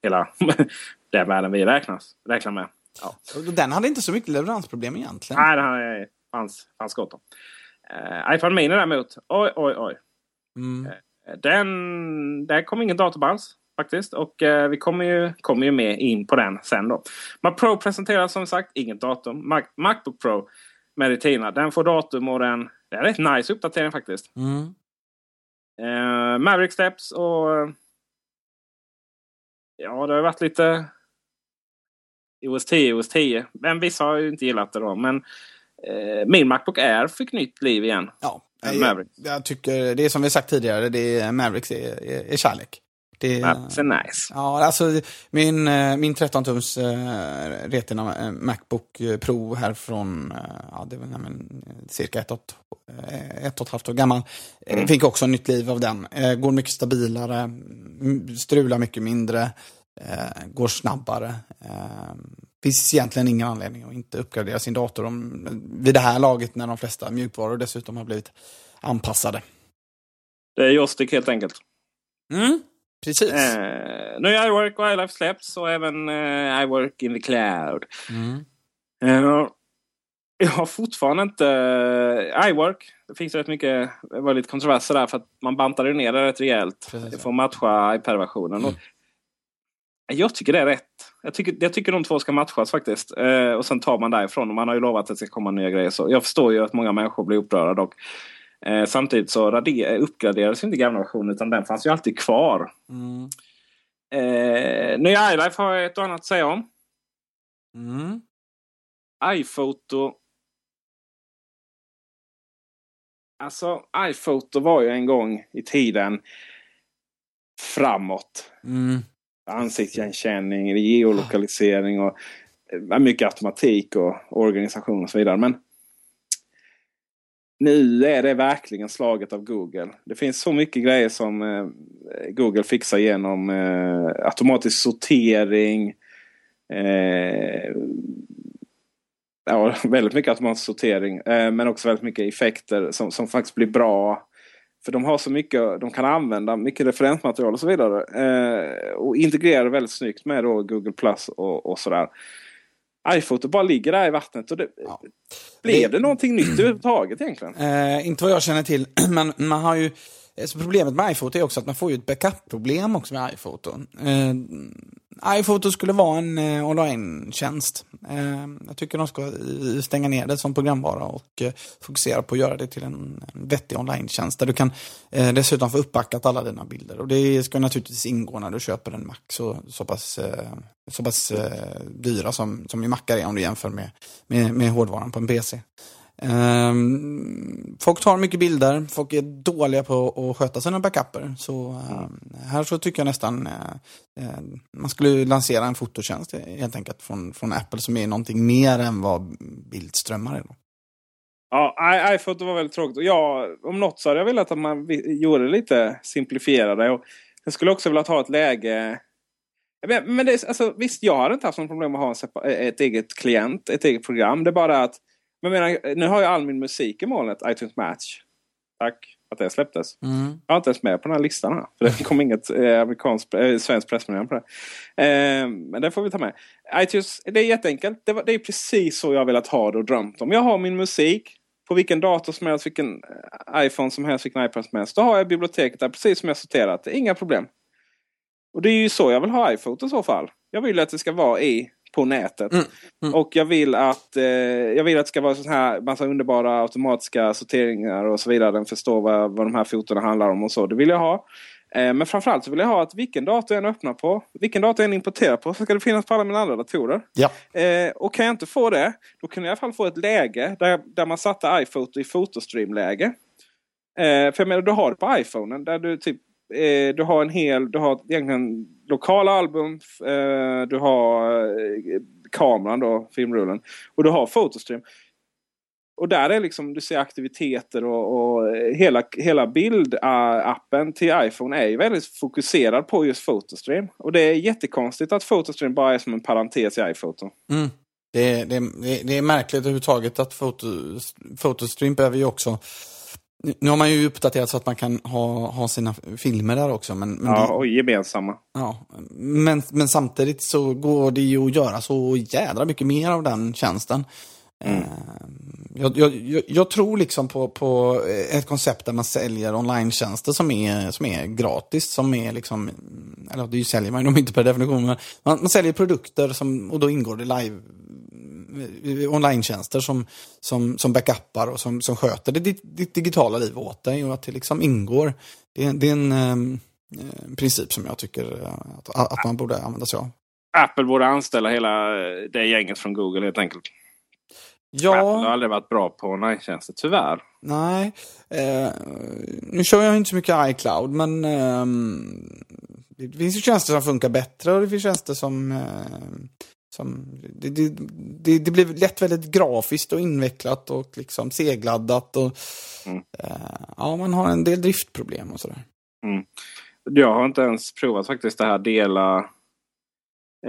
hela den världen vi räknas, räknar med. Ja. Den hade inte så mycket leveransproblem egentligen. Nej, det fanns, fanns gott om. Uh, iPad Mini däremot, oj oj oj. Mm. Den, där kom ingen datum alls faktiskt. Och eh, vi kommer ju, kommer ju med in på den sen då. Mac Pro presenteras som sagt inget datum. Mac, Macbook Pro med Retina. Den får datum och den... Det är en rätt nice uppdatering faktiskt. Mm. Eh, Maverick Steps och... Ja, det har varit lite... OS 10, OS 10. Men vissa har ju inte gillat det då. Men eh, min Macbook Air fick nytt liv igen. Ja, jag, jag tycker, det är som vi sagt tidigare, det är, Mavericks är, är, är kärlek. Det That's nice. Ja, alltså min, eh, min 13-tums uh, Retina eh, Macbook eh, Pro här från, eh, ja det var nej, men, eh, cirka ett och, eh, ett och ett halvt år gammal. Eh, Fick också nytt liv av den. Eh, går mycket stabilare, m- strular mycket mindre, eh, går snabbare. Eh, finns egentligen ingen anledning att inte uppgradera sin dator om, vid det här laget när de flesta mjukvaror dessutom har blivit anpassade. Det är joystick helt enkelt. Mm, precis. Eh, nu är iWork och iLife släpps och även eh, iWork in the cloud. Mm. Eh, jag har fortfarande inte... Eh, iWork, det finns rätt mycket det var lite kontroverser där för att man bantade ner det rätt rejält. Precis, Det får matcha iPad-versionen. Mm. Och Jag tycker det är rätt. Jag tycker, jag tycker de två ska matchas faktiskt. Eh, och sen tar man därifrån. Och man har ju lovat att det ska komma nya grejer. Så jag förstår ju att många människor blir upprörda dock. Eh, samtidigt så rader, uppgraderades inte gamla versionen utan den fanns ju alltid kvar. Mm. Eh, nya iLife har jag ett och annat att säga om. Mm. iPhoto. Alltså iPhoto var ju en gång i tiden framåt. Mm. Ansiktsigenkänning, geolokalisering och eh, mycket automatik och organisation och så vidare. Men nu är det verkligen slaget av Google. Det finns så mycket grejer som eh, Google fixar genom eh, automatisk sortering. Eh, ja, väldigt mycket automatisk sortering. Eh, men också väldigt mycket effekter som, som faktiskt blir bra. För de har så mycket, de kan använda mycket referensmaterial och så vidare. Eh, och integrerar väldigt snyggt med då Google Plus och, och sådär iPhoto bara ligger där i vattnet. Och det, ja. Blev det, det någonting nytt överhuvudtaget egentligen? Eh, inte vad jag känner till, men man har ju... Så problemet med iPhoto är också att man får ju ett backup-problem också med iPhoto. Eh, iPhoto skulle vara en eh, online-tjänst. Eh, jag tycker de ska stänga ner det som programvara och eh, fokusera på att göra det till en, en vettig online-tjänst där du kan eh, dessutom få uppbackat alla dina bilder. Och det ska naturligtvis ingå när du köper en Mac så, så pass, eh, så pass eh, dyra som, som ju Macar är om du jämför med, med, med hårdvaran på en PC. Um, folk tar mycket bilder, folk är dåliga på att sköta sina backuper. Så um, här så tycker jag nästan uh, uh, man skulle lansera en fototjänst eh, helt enkelt från, från Apple som är någonting mer än vad bildströmmar är. Då. Ja, iPhoto var väldigt tråkigt. Och jag, om något så hade jag velat att man gjorde det lite simplifierade. Och jag skulle också vilja ha ett läge men det, alltså, visst, jag hade inte haft något problem med att ha en, ett eget klient, ett eget program. Det är bara att men menar, nu har jag all min musik i molnet, iTunes Match. Tack att det släpptes. Mm. Jag har inte ens med på den här listan. Här, för det kom inget eh, amerikanskt, eh, svenskt pressmeddelande på det. Eh, men det får vi ta med. iTunes, det är jätteenkelt. Det, var, det är precis så jag velat ha det och drömt om. Jag har min musik på vilken dator som helst, vilken eh, iPhone som helst, vilken iPad som helst. Då har jag biblioteket där precis som jag sorterat. Inga problem. Och det är ju så jag vill ha iPhoto i så fall. Jag vill att det ska vara i på nätet. Mm. Mm. Och jag vill att eh, jag vill att det ska vara så här massa underbara automatiska sorteringar och så vidare. Den förstår vad, vad de här fotona handlar om och så. Det vill jag ha. Eh, men framförallt så vill jag ha att vilken dator jag än öppnar på, vilken dator jag än importerar på, så ska det finnas på alla mina andra datorer. Ja. Eh, och kan jag inte få det, då kan jag i alla fall få ett läge där, där man satte iPhoto i fotostream-läge. Eh, för jag menar, du har det på iPhonen där du typ eh, du har en hel, du har egentligen lokala album, eh, du har eh, kameran då, filmrullen. Och du har fotostream. Och där är liksom, du ser aktiviteter och, och hela, hela bildappen till iPhone är ju väldigt fokuserad på just Photostream. Och det är jättekonstigt att Photostream bara är som en parentes i iPhoto. Mm. Det, det, det, är märkligt överhuvudtaget att Photo, Photostream behöver ju också nu har man ju uppdaterat så att man kan ha, ha sina filmer där också. Men, men ja, och gemensamma. Ja, men, men samtidigt så går det ju att göra så jädra mycket mer av den tjänsten. Mm. Eh, jag, jag, jag, tror liksom på, på ett koncept där man säljer online-tjänster som är, som är gratis. Som är liksom, eller det säljer man ju inte per definition, men man, man säljer produkter som, och då ingår det live online-tjänster som, som, som backuppar och som, som sköter det, ditt, digitala liv åt dig och att det liksom ingår. Det, det är en eh, princip som jag tycker att, att man borde använda sig av. Apple borde anställa hela det gänget från Google helt enkelt. Ja. Apple har aldrig varit bra på online-tjänster, tyvärr. Nej. Eh, nu kör jag inte så mycket iCloud, men eh, det finns ju tjänster som funkar bättre och det finns tjänster som, eh, som, det, det, det, det blir lätt väldigt grafiskt och invecklat och liksom segladdat. Och, mm. eh, ja, man har en del driftproblem och sådär. Mm. Jag har inte ens provat faktiskt det här dela.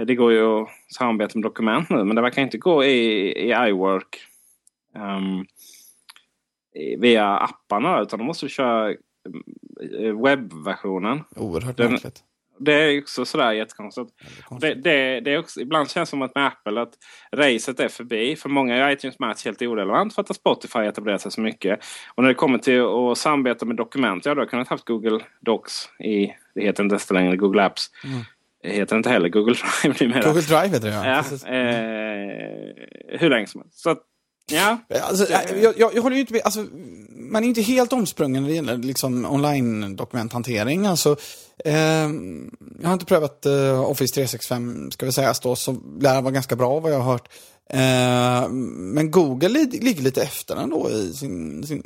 Det går ju att samarbeta med dokument nu men det verkar inte gå i, i iWork. Um, via apparna utan då måste du köra eh, webbversionen. Oerhört märkligt. Det är också sådär jättekonstigt. Det, det, det, är också, ibland känns det som att med Apple att racet är förbi. För många är iTunes Match helt orelevant för att Spotify etablerat sig så mycket. Och när det kommer till att samarbeta med dokument, ja då har kunnat haft Google Docs i, det heter inte ens längre Google Apps. Mm. Det heter inte heller Google Drive numera. Google Drive heter det ja. ja eh, hur länge som helst. Så att, Ja. Alltså, jag, jag, jag, håller ju inte med. Alltså, man är inte helt omsprungen när det gäller liksom, online-dokumenthantering. Alltså, eh, jag har inte prövat eh, Office 365, ska vi säga, då, så lär vara ganska bra vad jag har hört. Eh, men Google ligger lite efter ändå i sin... sin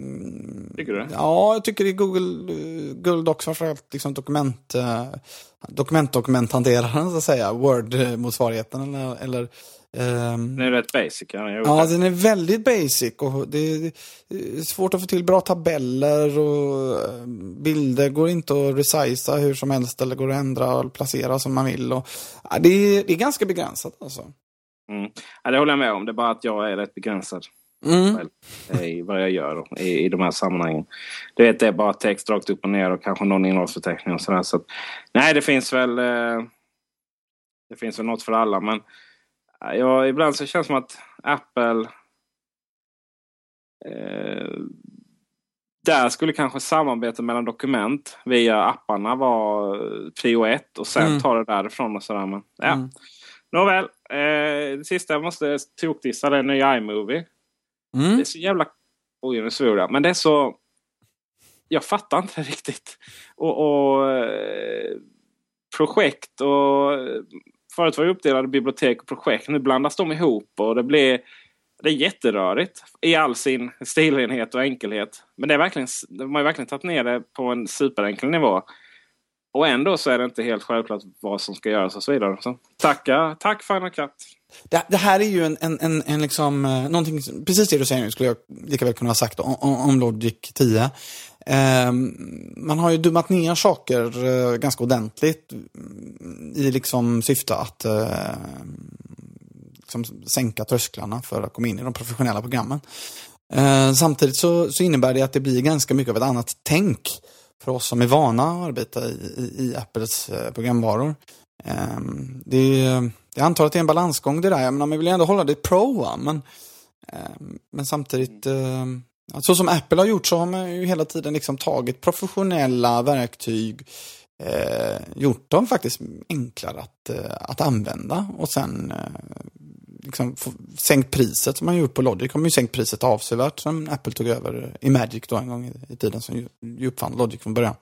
tycker du? Ja, jag tycker i Google, Google Docs framförallt liksom dokument, eh, dokumentdokumenthanteraren så att säga, Word-motsvarigheten eller, eller Um, den är rätt basic. Ja, ja den är väldigt basic. och det är svårt att få till bra tabeller och bilder går inte att resizea hur som helst eller går att ändra och placera som man vill. Och, ja, det, är, det är ganska begränsat alltså. Mm. Ja, det håller jag med om. Det är bara att jag är rätt begränsad. Mm. i vad jag gör i, i de här sammanhangen. Det är, det är bara text rakt upp och ner och kanske någon innehållsförteckning och sådär. Så att, nej, det finns väl eh, det finns väl något för alla. Men ja, ibland så känns det som att Apple eh, där skulle kanske samarbete mellan dokument via apparna vara prio ett och sen mm. ta det därifrån och sådär. Men, ja. Mm. Nåväl, eh, det sista jag måste tokdissa det är nya iMovie. Mm. Det är så jävla... Oj, nu svor jag. Men det är så... Jag fattar inte riktigt. Och, och eh, projekt och... Förut var det uppdelade bibliotek och projekt. Nu blandas de ihop och det blir... Det är jätterörigt i all sin stilenhet och enkelhet. Men det är verkligen, de har verkligen tagit ner det på en superenkel nivå. Och ändå så är det inte helt självklart vad som ska göras och så vidare. Så, tacka, tack Final Cut! Det, det, här är ju en, en, en, en liksom, eh, någonting, precis det du säger nu skulle jag lika väl kunna ha sagt om, om Logic 10. Ehm, man har ju dummat ner saker eh, ganska ordentligt i liksom syfte att eh, liksom sänka trösklarna för att komma in i de professionella programmen. Ehm, samtidigt så, så innebär det att det blir ganska mycket av ett annat tänk för oss som är vana att arbeta i, i, i Apples eh, programvaror. Ehm, det, jag antar att det är en balansgång det där. Jag menar, man vill ju ändå hålla det pro, va? Men, men samtidigt, så som Apple har gjort så har man ju hela tiden liksom tagit professionella verktyg, eh, gjort dem faktiskt enklare att, eh, att använda och sen eh, liksom sänkt priset som man gjort på Logic. har man ju sänkt priset avsevärt sen Apple tog över i Magic då en gång i, i tiden som ju, uppfann Logic från början.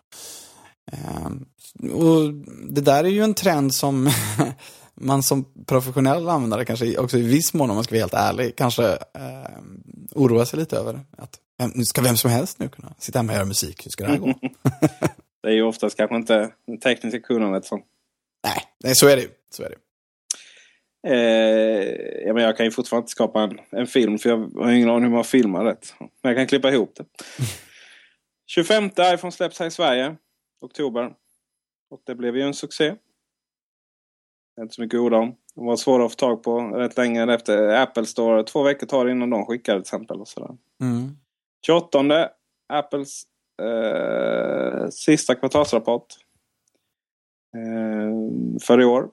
Ehm, och det där är ju en trend som man som professionell användare kanske också i viss mån, om man ska vara helt ärlig, kanske eh, oroar sig lite över. Att nu ska vem som helst nu kunna sitta hemma och göra musik. Hur ska det här gå? det är ju oftast kanske inte det tekniska kunnandet som... Nej, nej, så är det ju. Så är det. Eh, ja, men jag kan ju fortfarande inte skapa en, en film för jag har ingen aning hur man filmar rätt. Men jag kan klippa ihop det. 25 iPhone släpps här i Sverige. Oktober. Och det blev ju en succé. Inte så mycket orda om. De var svåra att få tag på rätt länge efter Apple Store. Två veckor tar det innan de skickar till exempel. Och sådär. Mm. 28 Apples eh, sista kvartalsrapport. Eh, för i år.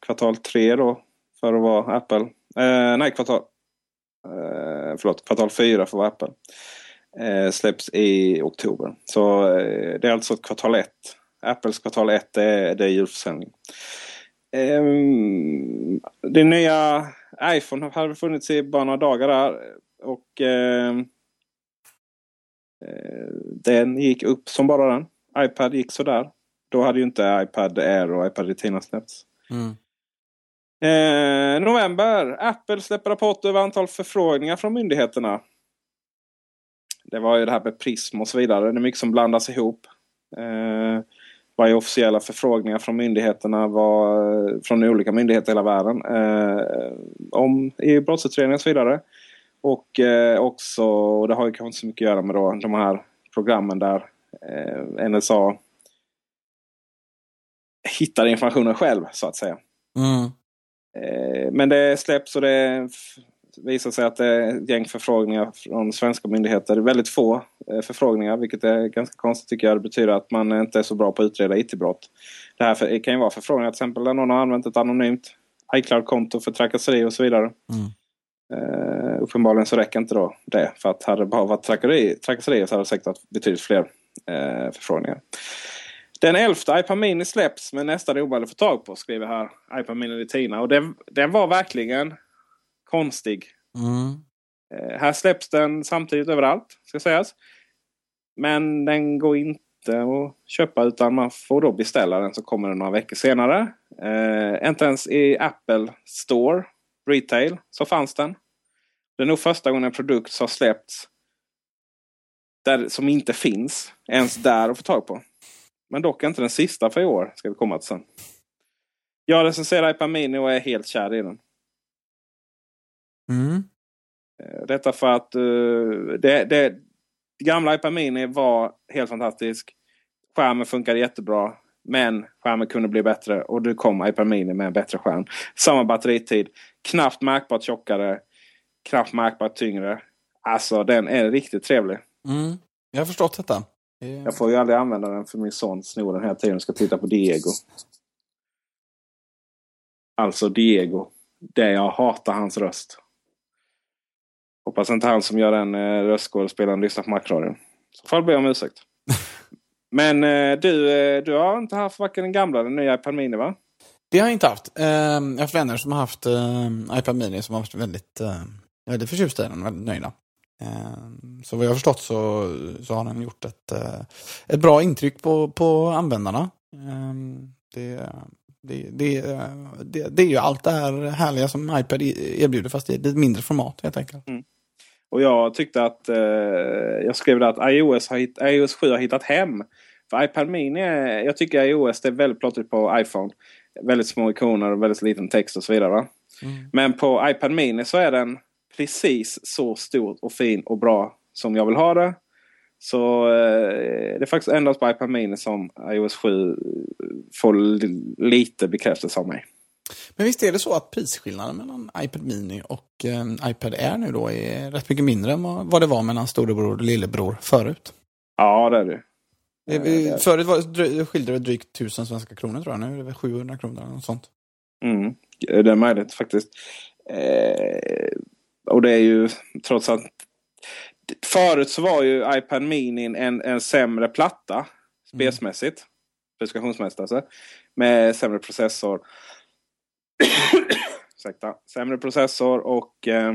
Kvartal 3 då för att vara Apple. Eh, nej, kvartal... Eh, förlåt, kvartal 4 för att vara Apple. Eh, släpps i oktober. Så eh, det är alltså kvartal 1. Apples kvartal 1 det är, det är julförsäljning. Eh, det nya iPhone har funnits i bara några dagar där. Och eh, den gick upp som bara den. iPad gick sådär. Då hade ju inte iPad Air och iPad Retina släppts. Mm. Eh, november. Apple släpper rapport över antal förfrågningar från myndigheterna. Det var ju det här med Prism och så vidare. Det är mycket som blandas ihop. Eh, vad är officiella förfrågningar från myndigheterna var, från olika myndigheter i hela världen. Eh, om i brottsutredningar och så vidare. Och eh, också, och det har ju kanske inte så mycket att göra med då, de här programmen där eh, NSA hittar informationen själv så att säga. Mm. Eh, men det släpps och det visar sig att det är ett gäng förfrågningar från svenska myndigheter. Väldigt få eh, förfrågningar vilket är ganska konstigt tycker jag. Det betyder att man inte är så bra på att utreda IT-brott. Det här kan ju vara förfrågningar till exempel där någon har använt ett anonymt iCloud-konto för trakasseri och så vidare. Mm. Uh, uppenbarligen så räcker inte då det. För att hade det bara varit trakasserier trakasseri så hade det säkert varit betydligt fler uh, förfrågningar. Den elfte iPad Mini släpps men nästan omöjlig att få tag på skriver här iPad Mini Retina. Och den, den var verkligen konstig. Mm. Eh, här släpps den samtidigt överallt ska sägas. Men den går inte att köpa utan man får då beställa den så kommer den några veckor senare. Eh, inte ens i Apple Store retail så fanns den. Det är nog första gången en produkt har släppts där, som inte finns ens där att få tag på. Men dock inte den sista för i år. Ska vi komma till sen. Jag recenserar iPad Mini och är helt kär i den. Mm. Eh, detta för att uh, det, det gamla iPad Mini var helt fantastisk. Skärmen funkade jättebra. Men skärmen kunde bli bättre och du kom iPad Mini med en bättre skärm. Samma batteritid. Knappt märkbart tjockare. Knappt märkbart tyngre. Alltså den är riktigt trevlig. Mm. Jag har förstått detta. Jag får ju aldrig använda den för min son snor den hela tiden och ska titta på Diego. Alltså Diego. Det jag hatar hans röst. Hoppas inte han som gör den eh, röstskådespelaren lyssnar på Macradion. Så får jag be om ursäkt. Men eh, du, eh, du har inte haft varken den gamla eller den nya iPad Mini va? Det har jag inte haft. Eh, jag har haft vänner som har haft eh, iPad Mini som har varit väldigt, eh, väldigt förtjusta i den. Väldigt nöjda. Eh, så vad jag har förstått så, så har den gjort ett, eh, ett bra intryck på, på användarna. Eh, det, det, det, det, det är ju allt det här härliga som iPad erbjuder fast i ett mindre format helt enkelt. Mm. Och jag tyckte att eh, jag skrev att iOS, har hitt, iOS 7 har hittat hem. För iPad Mini, är, jag tycker iOS det är väldigt plottrigt på iPhone. Väldigt små ikoner och väldigt liten text och så vidare. Mm. Men på iPad Mini så är den precis så stor och fin och bra som jag vill ha det. Så eh, det är faktiskt endast på iPad Mini som iOS 7 får lite bekräftelse av mig. Men visst är det så att prisskillnaden mellan iPad Mini och eh, iPad Air nu då är rätt mycket mindre än vad det var mellan storebror och lillebror förut? Ja, det är det. Eh, förut var, skilde det drygt tusen svenska kronor tror jag. Nu är det väl 700 kronor eller något sånt. Mm, det är möjligt faktiskt. Eh, och det är ju trots allt. Förut så var ju iPad Mini en, en sämre platta. Spesmässigt. Mm. Specifikationsmässigt alltså. Med sämre processor. Ursäkta. Sämre processor och eh,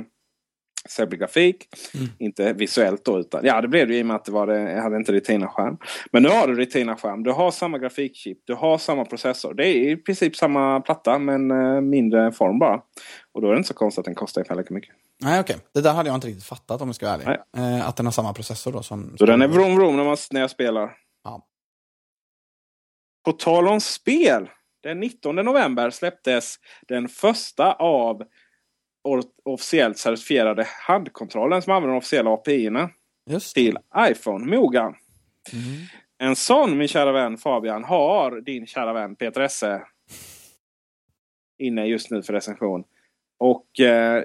sämre grafik. Mm. Inte visuellt då utan ja det blev det i och med att det var det, jag hade inte Retina-skärm. Men nu har du Retina-skärm. Du har samma grafikchip. Du har samma processor. Det är i princip samma platta men eh, mindre form bara. Och då är det inte så konstigt att den kostar ungefär lika mycket. Nej okej. Okay. Det där hade jag inte riktigt fattat om jag ska vara ärlig. Eh, att den har samma processor då som... Så den är vrom vrom när, man, när jag spelar. Ja. På tal om spel. Den 19 november släpptes den första av officiellt certifierade handkontrollen som använder de officiella API-erna till iPhone, Moga. Mm. En sån, min kära vän Fabian, har din kära vän Peter Esse inne just nu för recension. Och eh,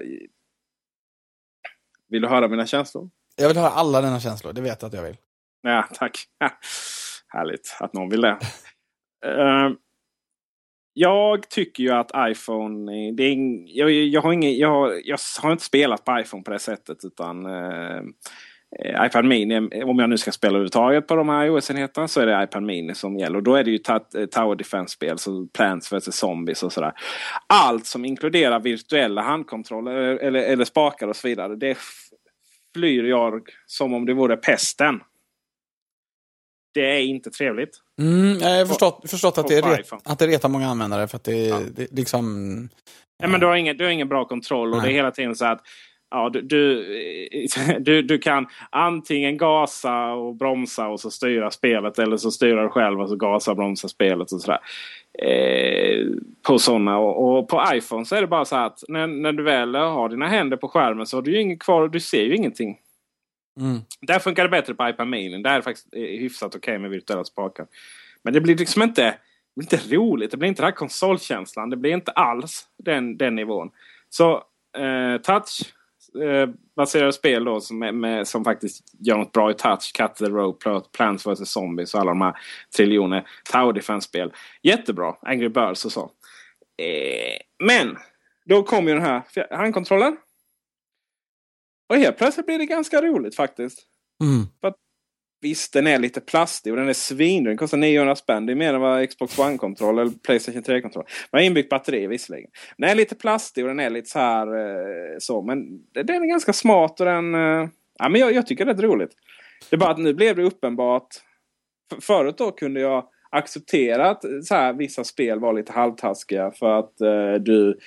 Vill du höra mina känslor? Jag vill höra alla dina känslor, det vet jag att jag vill. Ja, tack. Härligt att någon vill det. uh, jag tycker ju att iPhone... Det är, jag, jag, har ingen, jag, jag har inte spelat på iPhone på det sättet. utan Eh, eh iPad Mini, eh, om jag nu ska spela överhuvudtaget på de här iOS-enheterna så är det iPad Mini som gäller. Och då är det ju eh, Tower Defense-spel, så Plants vs Zombies och sådär. Allt som inkluderar virtuella handkontroller eller, eller spakar och så vidare. Det flyr jag som om det vore pesten det är inte trevligt. Mm, jag har förstått, förstått att, det ret, att det retar många användare för att det, ja. det liksom... Ja, men du har ingen, du har ingen bra kontroll och Nej. det är hela tiden så att ja, du, du, du, du, kan antingen gasa och bromsa och så styra spelet eller så styra du själv och så gasa och bromsa spelet och sådär. Eh, på sådana och, och, på iPhone så är det bara så att när, när du väl har dina händer på skärmen så har du ju inget kvar och du ser ju ingenting. Mm. Där funkar det bättre på iPad Mini. Där är det faktiskt eh, hyfsat okej okay med virtuella spakar. Men det blir liksom inte, det blir inte roligt. Det blir inte den här konsolkänslan. Det blir inte alls den, den nivån. Så eh, touch eh, baserade spel då som, med, som faktiskt gör något bra i touch. Cut the Rope, Plants vs Zombies och alla de här triljoner Tower Defense-spel. Jättebra. Angry Birds och så. Eh, men då kommer ju den här handkontrollen. Och helt plötsligt blir det ganska roligt faktiskt. Mm. För att, visst, den är lite plastig och den är svindyr. Den kostar 900 spänn. Det är mer än vad Xbox One-kontroll eller Playstation 3-kontroll. Den har inbyggt batteri visserligen. Den är lite plastig och den är lite så här eh, så. Men den är ganska smart och den... Eh, ja, men jag, jag tycker det är rätt roligt. Det är bara att nu blev det uppenbart. För, förut då kunde jag acceptera att så här, vissa spel var lite halvtaskiga för att eh, du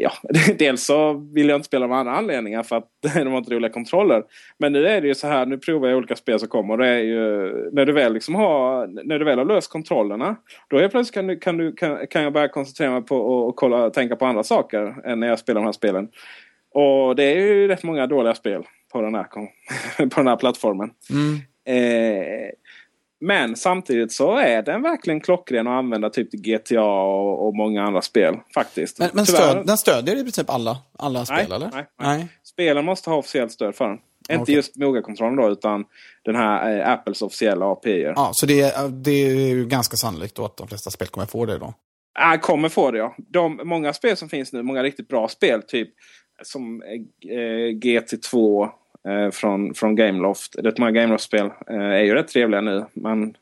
ja, dels så vill jag inte spela av andra anledningar för att de har inte roliga kontroller. Men nu är det ju så här, nu provar jag olika spel som kommer. Det är ju, när, du väl liksom har, när du väl har löst kontrollerna. Då är plötsligt kan, du, kan, du, kan, kan jag börja koncentrera mig på och, och kolla, tänka på andra saker än när jag spelar de här spelen. Och det är ju rätt många dåliga spel på den här, på den här plattformen. Mm. Eh, men samtidigt så är den verkligen klockren att använda typ GTA och, och många andra spel. faktiskt. Men, men stöd, den stödjer i princip alla, alla spel nej, eller? Nej, nej. Spelen måste ha officiellt stöd för den. Okay. Inte just Moga-kontrollen då utan den här eh, Apples officiella API. Ja, så det är, det är ju ganska sannolikt då att de flesta spel kommer få det då? Ja, kommer få det ja. De, många spel som finns nu, många riktigt bra spel, typ som eh, GT2 eh, Eh, från, från Gameloft. Rätt många Gameloft-spel eh, är ju rätt trevliga nu. Man,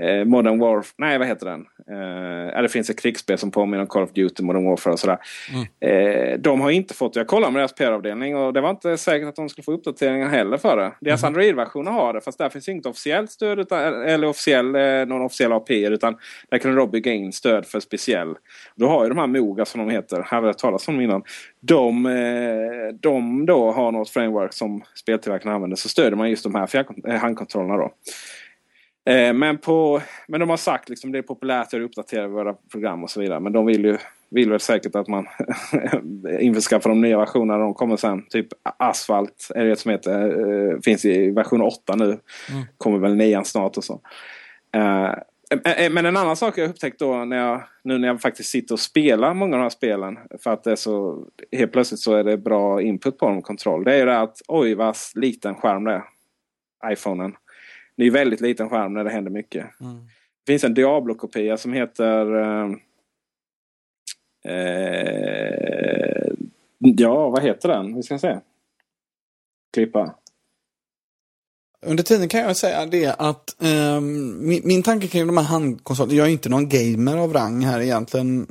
eh, Modern Warfare, nej vad heter den? Eh, det finns ett krigsspel som påminner om Call of Duty, Modern Warfare och sådär. Mm. Eh, de har inte fått, jag kollade med deras PR-avdelning och det var inte säkert att de skulle få uppdateringar heller för det. Deras mm. Android-versioner har det fast där finns inget officiellt stöd utan, eller officiell, eh, någon officiell API utan där kan du då bygga in stöd för speciell. Då har ju de här Moga som de heter, hade jag talat om innan. De, eh, de då har något framework som speltillverkarna använder så stöder man just de här handkontrollerna då. Eh, men, på, men de har sagt liksom det är populärt att uppdatera våra program och så vidare. Men de vill ju vill väl säkert att man införskaffar de nya versionerna. De kommer sen. Typ Asfalt är det som heter. Eh, finns i version 8 nu. Mm. Kommer väl 9 snart och så. Eh, men en annan sak jag upptäckt då när jag, nu när jag faktiskt sitter och spelar många av de här spelen. För att det är så, helt plötsligt så är det bra input på dem, kontroll. Det är ju det att oj vad liten skärm det är. iPhonen. Det är väldigt liten skärm när det händer mycket. Mm. Det finns en Diablo-kopia som heter... Eh, eh, ja, vad heter den? Vi ska se. Klippa. Under tiden kan jag säga det att um, min, min tanke kring de här handkonsolerna, jag är inte någon gamer av rang här egentligen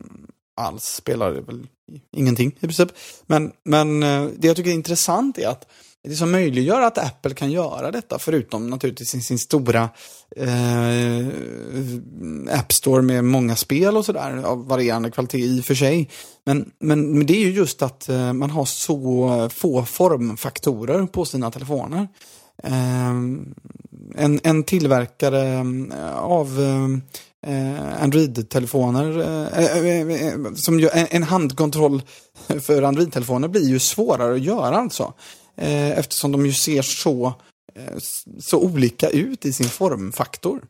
alls, spelar väl ingenting i princip. Men, men uh, det jag tycker är intressant är att det som möjliggör att Apple kan göra detta, förutom naturligtvis sin, sin stora eh, App Store med många spel och sådär av varierande kvalitet i och för sig. Men, men, men det är ju just att eh, man har så få formfaktorer på sina telefoner. Eh, en, en tillverkare eh, av eh, Android-telefoner, eh, eh, eh, som gör, en, en handkontroll för Android-telefoner blir ju svårare att göra alltså. Eh, eftersom de ju ser så, eh, så olika ut i sin formfaktor.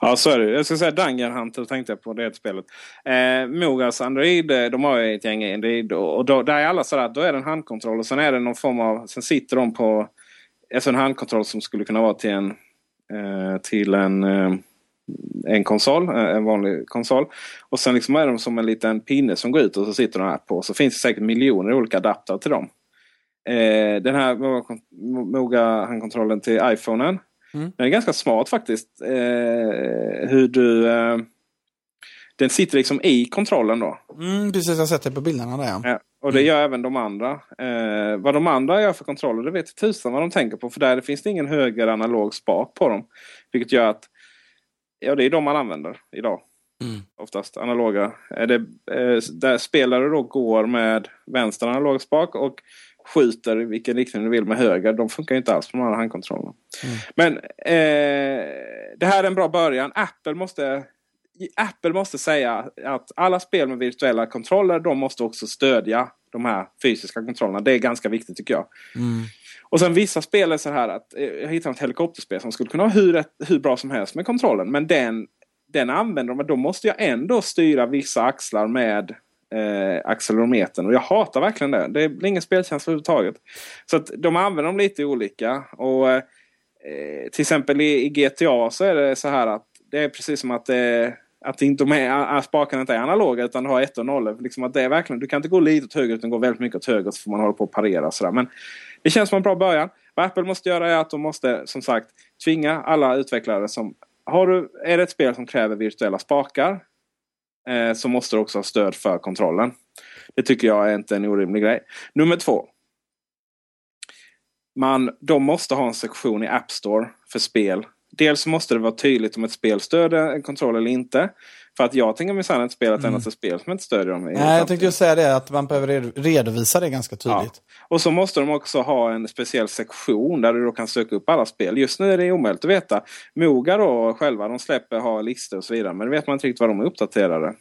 Ja, så är det. Jag ska säga Dungeon Hunter tänkte jag på det spelet. Eh, Mogas Android, eh, de har ju ett gäng Android och då, där är alla sådär, då är det en handkontroll och sen är det någon form av, sen sitter de på alltså en handkontroll som skulle kunna vara till en, eh, till en, eh, en konsol, eh, en vanlig konsol. Och sen liksom är de som en liten pinne som går ut och så sitter de här på. Så finns det säkert miljoner olika adapter till dem. Eh, den här Moga handkontrollen till iPhonen. Mm. Den är ganska smart faktiskt. Eh, hur du... Eh, den sitter liksom i kontrollen då. Mm, precis, jag har sett det på bilderna där. Ja, och det mm. gör även de andra. Eh, vad de andra gör för kontroller det vet tusan vad de tänker på. För där finns det ingen höger analog spak på dem. Vilket gör att ja, det är de man använder idag. Mm. Oftast analoga. Är det, eh, där spelare då går med vänster analog spak och skjuter i vilken riktning du vill med höger. De funkar inte alls på de här handkontrollerna. Mm. Men eh, det här är en bra början. Apple måste, Apple måste säga att alla spel med virtuella kontroller de måste också stödja de här fysiska kontrollerna. Det är ganska viktigt tycker jag. Mm. Och sen vissa spel är så här att eh, jag hittade ett helikopterspel som skulle kunna vara hur, hur bra som helst med kontrollen. Men den, den använder de. Då måste jag ändå styra vissa axlar med eh, accelerometern. Och jag hatar verkligen det. Det blir ingen spelkänsla överhuvudtaget. Så att de använder dem lite olika. Och eh, Till exempel i, i, GTA så är det så här att det är precis som att eh, att inte de spakarna inte är analoga utan har 1 och 0. Liksom att det är verkligen, du kan inte gå lite åt höger utan gå väldigt mycket åt höger så får man hålla på och parera. Sådär. Men det känns som en bra början. Vad Apple måste göra är att de måste som sagt tvinga alla utvecklare som har du, är det ett spel som kräver virtuella spakar eh, så måste du också ha stöd för kontrollen. Det tycker jag är inte en orimlig grej. Nummer två. Man, de måste ha en sektion i App Store för spel Dels måste det vara tydligt om ett spel stöder en kontroll eller inte. För att jag tänker minsann inte spela ett mm. enda spel som inte stödjer dem. Nej, jag tänkte just säga det, att man behöver redovisa det ganska tydligt. Ja. Och så måste de också ha en speciell sektion där du då kan söka upp alla spel. Just nu är det omöjligt att veta. Moga då själva, de släpper, har listor och så vidare. Men det vet man inte riktigt vad de är uppdaterade.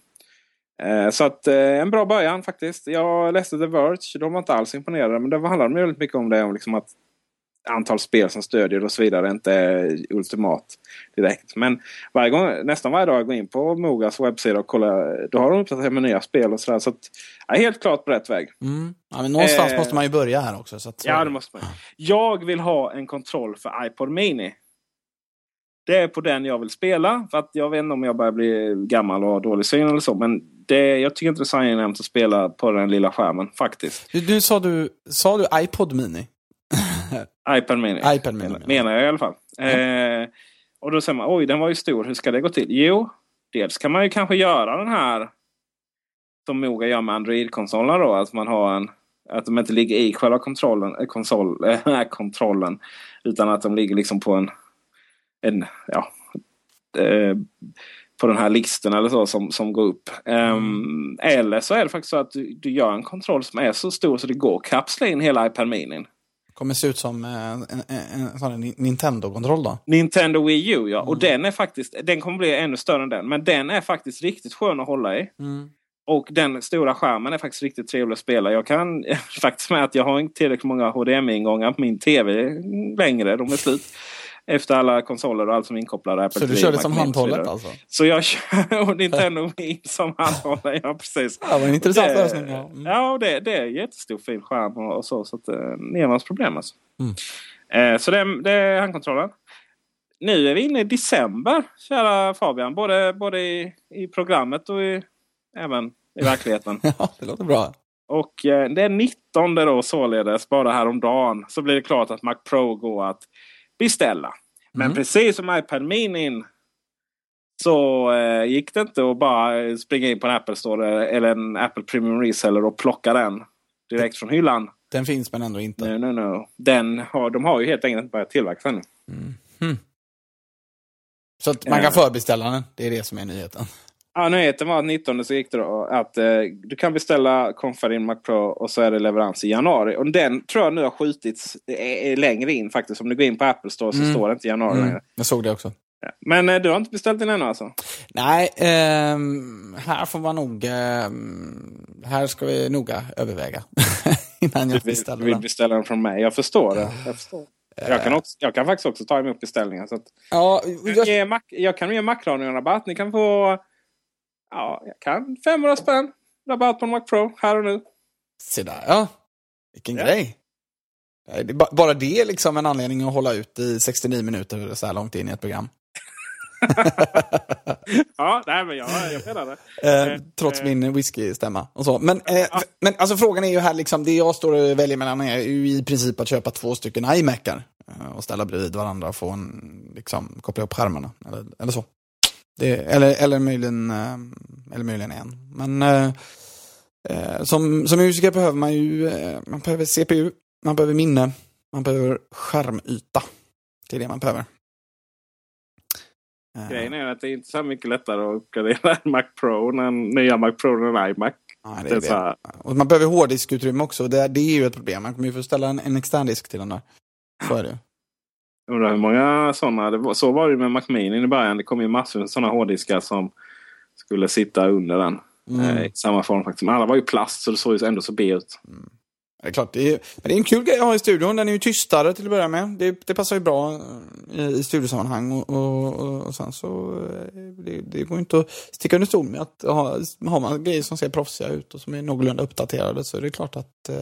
Eh, så att eh, en bra början faktiskt. Jag läste The Verge. De var inte alls imponerade. Men det handlar väldigt mycket om det. Om liksom att antal spel som stödjer och så vidare inte är ultimat direkt. Men varje gång, nästan varje dag jag går in på Mogas webbsida och kollar. Då har de uppdaterat med nya spel och sådär. Så att, är helt klart på rätt väg. Mm. Ja, men någonstans eh, måste man ju börja här också. Så att, ja, det måste man. Jag vill ha en kontroll för iPod Mini. Det är på den jag vill spela. För att jag vet inte om jag börjar bli gammal och har dålig syn eller så. Men det, jag tycker inte det är så angenämt att spela på den lilla skärmen faktiskt. Du, du, sa, du, sa du iPod Mini? iPad Mini. iPad Mini. Menar jag i alla fall. Mm. Eh, och då säger man, oj den var ju stor, hur ska det gå till? Jo, dels kan man ju kanske göra den här som Moga gör med Android-konsolerna då. Att man har en att de inte ligger i själva kontrollen, eh, konsol, äh, kontrollen. Utan att de ligger liksom på en, en ja, eh, på den här listan eller så som, som går upp. Um, eller så är det faktiskt så att du, du, gör en kontroll som är så stor så det går att kapsla in hela iPad Mini kommer se ut som eh, en, en, en, en Nintendo-kontroll då? Nintendo Wii U ja. Mm. Och den är faktiskt, den kommer bli ännu större än den. Men den är faktiskt riktigt skön att hålla i. Mm. Och den stora skärmen är faktiskt riktigt trevlig att spela. Jag kan faktiskt med att jag har inte tillräckligt många HDMI-ingångar på min TV längre. De är slut efter alla konsoler och allt som är inkopplade. Apple så du kör det som handhållet alltså? Så jag kör Nintendo Wii som handhållet, ja precis. Ja, vad en intressant det, lösning. Ja, mm. ja det, det är jättestor fin skärm och, och så. Så att, det är problem alltså. Mm. Eh, så det, det är handkontrollen. Nu är vi inne i december, kära Fabian. Både, både i, i programmet och i, även i verkligheten. ja, det låter bra. Och eh, det är 19 då således, bara häromdagen, så blir det klart att Mac Pro går att beställa. Men mm. precis som iPad Mini så eh, gick det inte att bara springa in på en Apple Store eller en Apple Premium Reseller och plocka den direkt från hyllan. Den finns men ändå inte? No, no, no. Den har, de har ju helt enkelt inte börjat tillverka ännu. Mm. Hmm. Så man kan förbeställa den? Det är det som är nyheten? Ja, nyheten var att 19 så gick det då att eh, du kan beställa Confarin Mac Pro och så är det leverans i januari. Och den tror jag nu har skjutits eh, längre in faktiskt. Om du går in på Apple Store så mm. står det inte januari mm. längre. Jag såg det också. Ja. Men eh, du har inte beställt den ännu alltså? Nej, eh, här får man nog... Eh, här ska vi noga överväga innan jag beställer den. Du vill beställa den från mig, jag förstår det. Jag förstår. Jag kan, också, jag kan faktiskt också ta emot beställningar. Så att ja, jag... jag kan ge Macradion rabatt. Ni kan få Ja, jag kan 500 spänn. Rabatt på en Mac Pro här och nu. Se där ja. Vilken ja. grej. Bara det är liksom en anledning att hålla ut i 69 minuter så här långt in i ett program. ja, nej, men jag, jag menar det. Eh, trots eh, min whisky-stämma och så. Men, eh, ja. men alltså, frågan är ju här, liksom, det jag står och väljer mellan är ju i princip att köpa två stycken iMacar eh, och ställa bredvid varandra och få en, liksom, koppla upp skärmarna. Eller, eller så. Det, eller, eller, möjligen, eh, eller möjligen en. Men eh, eh, som, som musiker behöver man ju eh, man behöver CPU, man behöver minne, man behöver skärmyta. Det är det man behöver. Eh. Grejen är att det är inte så mycket lättare att uppgradera en Mac Pro än nya Mac Pro än en iMac. Ja, det är det är. Och man behöver hårddiskutrymme också. Det, det är ju ett problem. Man kommer ju få ställa en, en extern disk till den där. Så är det. Undrar hur många sådana. så var det med Mac Mini i början. Det kom ju massor med sådana hårddiskar som skulle sitta under den. Mm. Eh, I samma form faktiskt. Men alla var ju plast så det såg ju ändå så B ut. Mm. Det är klart, det är, men det är en kul grej att ha i studion. Den är ju tystare till att börja med. Det, det passar ju bra i, i studiosammanhang. Och, och, och sen så, eh, det, det, går inte att sticka under stol med att ha, har man grejer som ser proffsiga ut och som är någorlunda uppdaterade så är det klart att eh,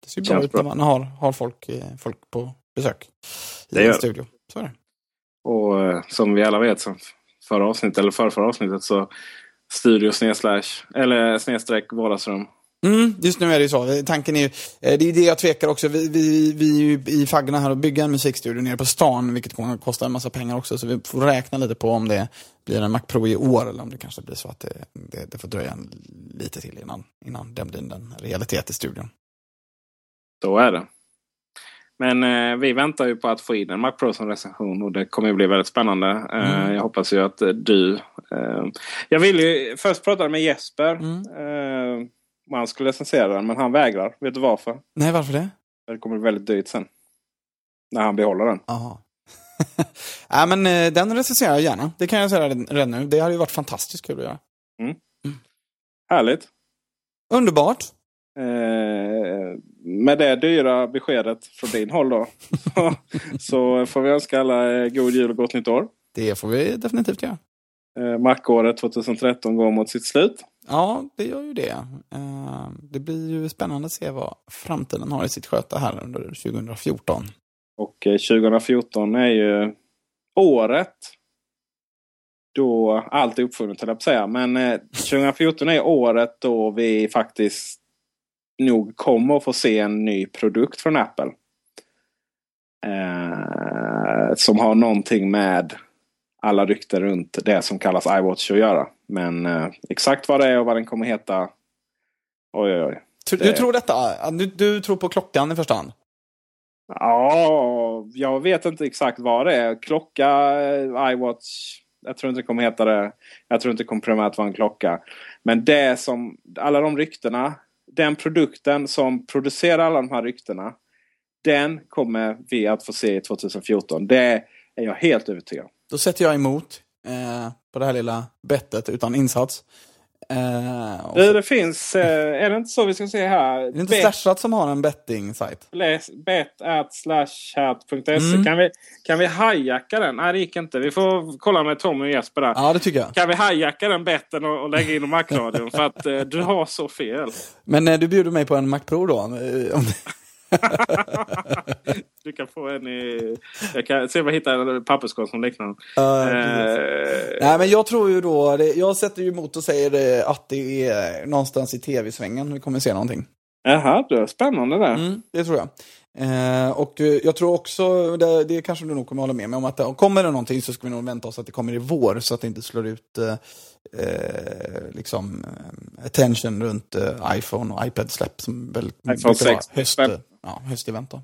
det ser bra ut när man har, har folk, folk på besök i det en studio. Så är det. Och eh, som vi alla vet, som förra avsnittet eller förra, förra avsnittet så studio snedslash eller snedstreck vardagsrum. Mm, just nu är det ju så. Tanken är ju, eh, det är det jag tvekar också. Vi, vi, vi är ju i faggorna här och bygga en musikstudio nere på stan, vilket kommer att kosta en massa pengar också. Så vi får räkna lite på om det blir en Mac Pro i år eller om det kanske blir så att det, det, det får dröja lite till innan, innan det blir en realitet i studion. Så är det. Men eh, vi väntar ju på att få in en Mac Pro som recension och det kommer ju bli väldigt spännande. Eh, Mm. Jag hoppas ju att eh, du... Eh, jag ville ju först prata med Jesper. Mm. Eh, om han skulle recensera den, men han vägrar. Vet du varför? Nej, varför det? Det kommer bli väldigt dyrt sen. När han behåller den. Jaha. Nej, men eh, den recenserar jag gärna. Det kan jag säga redan nu. Det hade ju varit fantastiskt kul att göra. Härligt! Underbart. Eh, med det dyra beskedet från din håll då. så, får vi önska alla eh, god jul och gott nytt år. Det får vi definitivt göra. Eh, Mac-året 2013 går mot sitt slut. Ja, det gör ju det. Eh, Det blir ju spännande att se vad framtiden har i sitt sköte här under 2014. Och eh, 2014 är ju året då allt är uppfunnet höll jag på att säga. Men eh, 2014 är året då vi faktiskt nog kommer att få se en ny produkt från Apple. Eh, som har någonting med alla rykten runt det som kallas iWatch att göra. Men eh, exakt vad det är och vad den kommer heta. Oj oj oj. Du, du tror detta? Du, du tror på klockan i första hand? Ja, jag vet inte exakt vad det är. Klocka, eh, iWatch. Jag tror inte det kommer heta det. Jag tror inte det kommer primärt vara en klocka. Men det som, alla de ryktena. Den produkten som producerar alla de här ryktena. Den kommer vi att få se i 2014. Det är jag helt övertygad om. Då sätter jag emot eh, på det här lilla bettet utan insats. Och Du, det finns, eh, är det inte så vi ska se här? är det inte Bet- Slashat som har en betting-sajt? läs bet at slashhat.se. Mm. Kan, vi, kan vi hijacka den? Nej, det gick inte. Vi får kolla med Tommy och Jesper där. Ja, det tycker jag. Kan vi hijacka den betten och, och lägga in i Macradion? för att eh, du har så fel. Men du bjuder mig på en Mac Pro då? Du kan få en i... Jag kan se om jag hittar en papperskorg som liknar precis. Eh, Nej, men jag tror ju då, det, jag sätter ju emot och säger eh, att det är någonstans i tv-svängen vi kommer se någonting. Jaha, det är spännande där. Mm, det tror jag. Eh, och eh, jag tror också, det, det kanske du nog kommer hålla med mig om, att kommer det någonting så ska vi nog vänta oss att det kommer i vår så att det inte slår ut eh, liksom, attention runt eh, iPhone och iPad-släpp som väl vara 6 höst, släpp. Ja, höstevent då.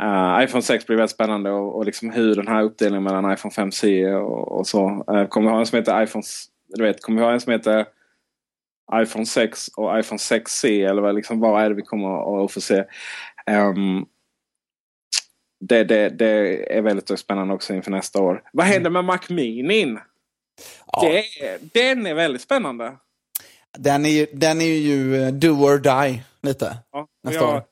Eh, iPhone 6 blir väldigt spännande och, och liksom hur den här uppdelningen mellan iPhone 5C och, och så. Uh, kommer vi ha en som heter iPhone... Du vet, kommer vi ha en som heter iPhone 6 och iPhone 6C? Eller vad, liksom, vad är det vi kommer att, få se? Ehm, det, det, det är väldigt spännande också inför nästa år. Vad händer med Mac Mini? Ja, Det, den är väldigt spännande. den, är, den är ju eh, do or die lite. Ja, Nästa år.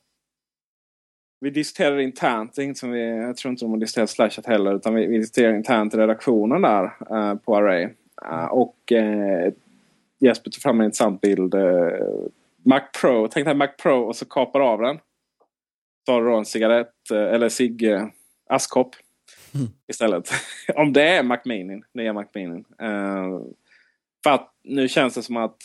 Vi diskuterade internt, det är inget som vi, jag tror inte de har diskuterat Slashat heller, utan vi, vi diskuterade internt i redaktionen där eh, på Array. Eh, och eh, Jesper tog fram en intressant bild. Mac Pro, tänk dig Mac Pro och så kapar av den. Så har du då en cigarett eller cigg eh, askkopp Mm. istället. Om det är Mac Mini, nya Mac Mini. För att nu känns det som att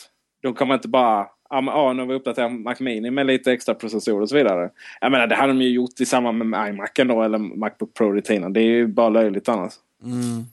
de kommer inte bara Ja, nu har vi uppdaterat Mac Mini med lite extra processorer och så vidare. Jag menar, det hade de ju gjort i samband med iMacen då, eller Macbook Pro Retina. Det är ju bara löjligt annars. Mm.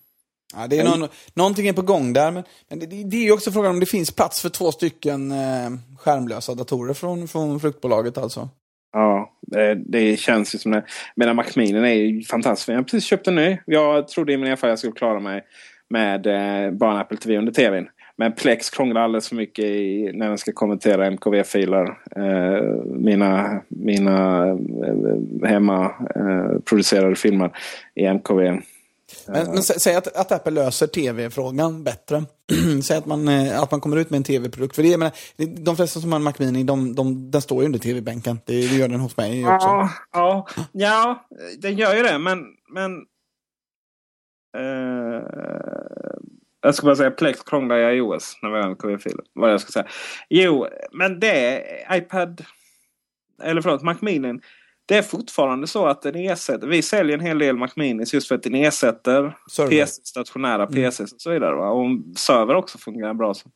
Ja, det är någon, någonting är på gång där, men, men det, det är ju också frågan om det finns plats för två stycken eh, skärmlösa datorer från, från fruktbolaget alltså. Ja, det, det känns ju som det. Men Mac Mini är ju fantastisk. Jag har precis köpt en ny. Jag trodde i min erfarenhet att jag skulle klara mig med eh, bara en Apple TV under TVn. Men Plex krånglar alldeles för mycket i, när den ska kommentera MKV-filer. Eh, mina mina eh, hemmaproducerade filmer i MKV. Men, men sä- säg att, att Apple löser tv-frågan bättre. säg att man, eh, att man kommer ut med en tv-produkt. För det, menar, de flesta som har en Mac Mini, de, de, den står ju under tv-bänken. Det, det gör den hos mig också. Ja, ja, ja, den gör ju det. Men, men eh, jag ska bara säga Plex krånglar i iOS när vi har MKV-filer. Vad jag ska säga. Jo, men det iPad, eller förlåt, Mac Mini. Det är fortfarande så att den ersätter. Vi säljer en hel del Mac Minis just för att den ersätter. PC, stationära PCs och så vidare. Va? Och server också fungerar bra. Som.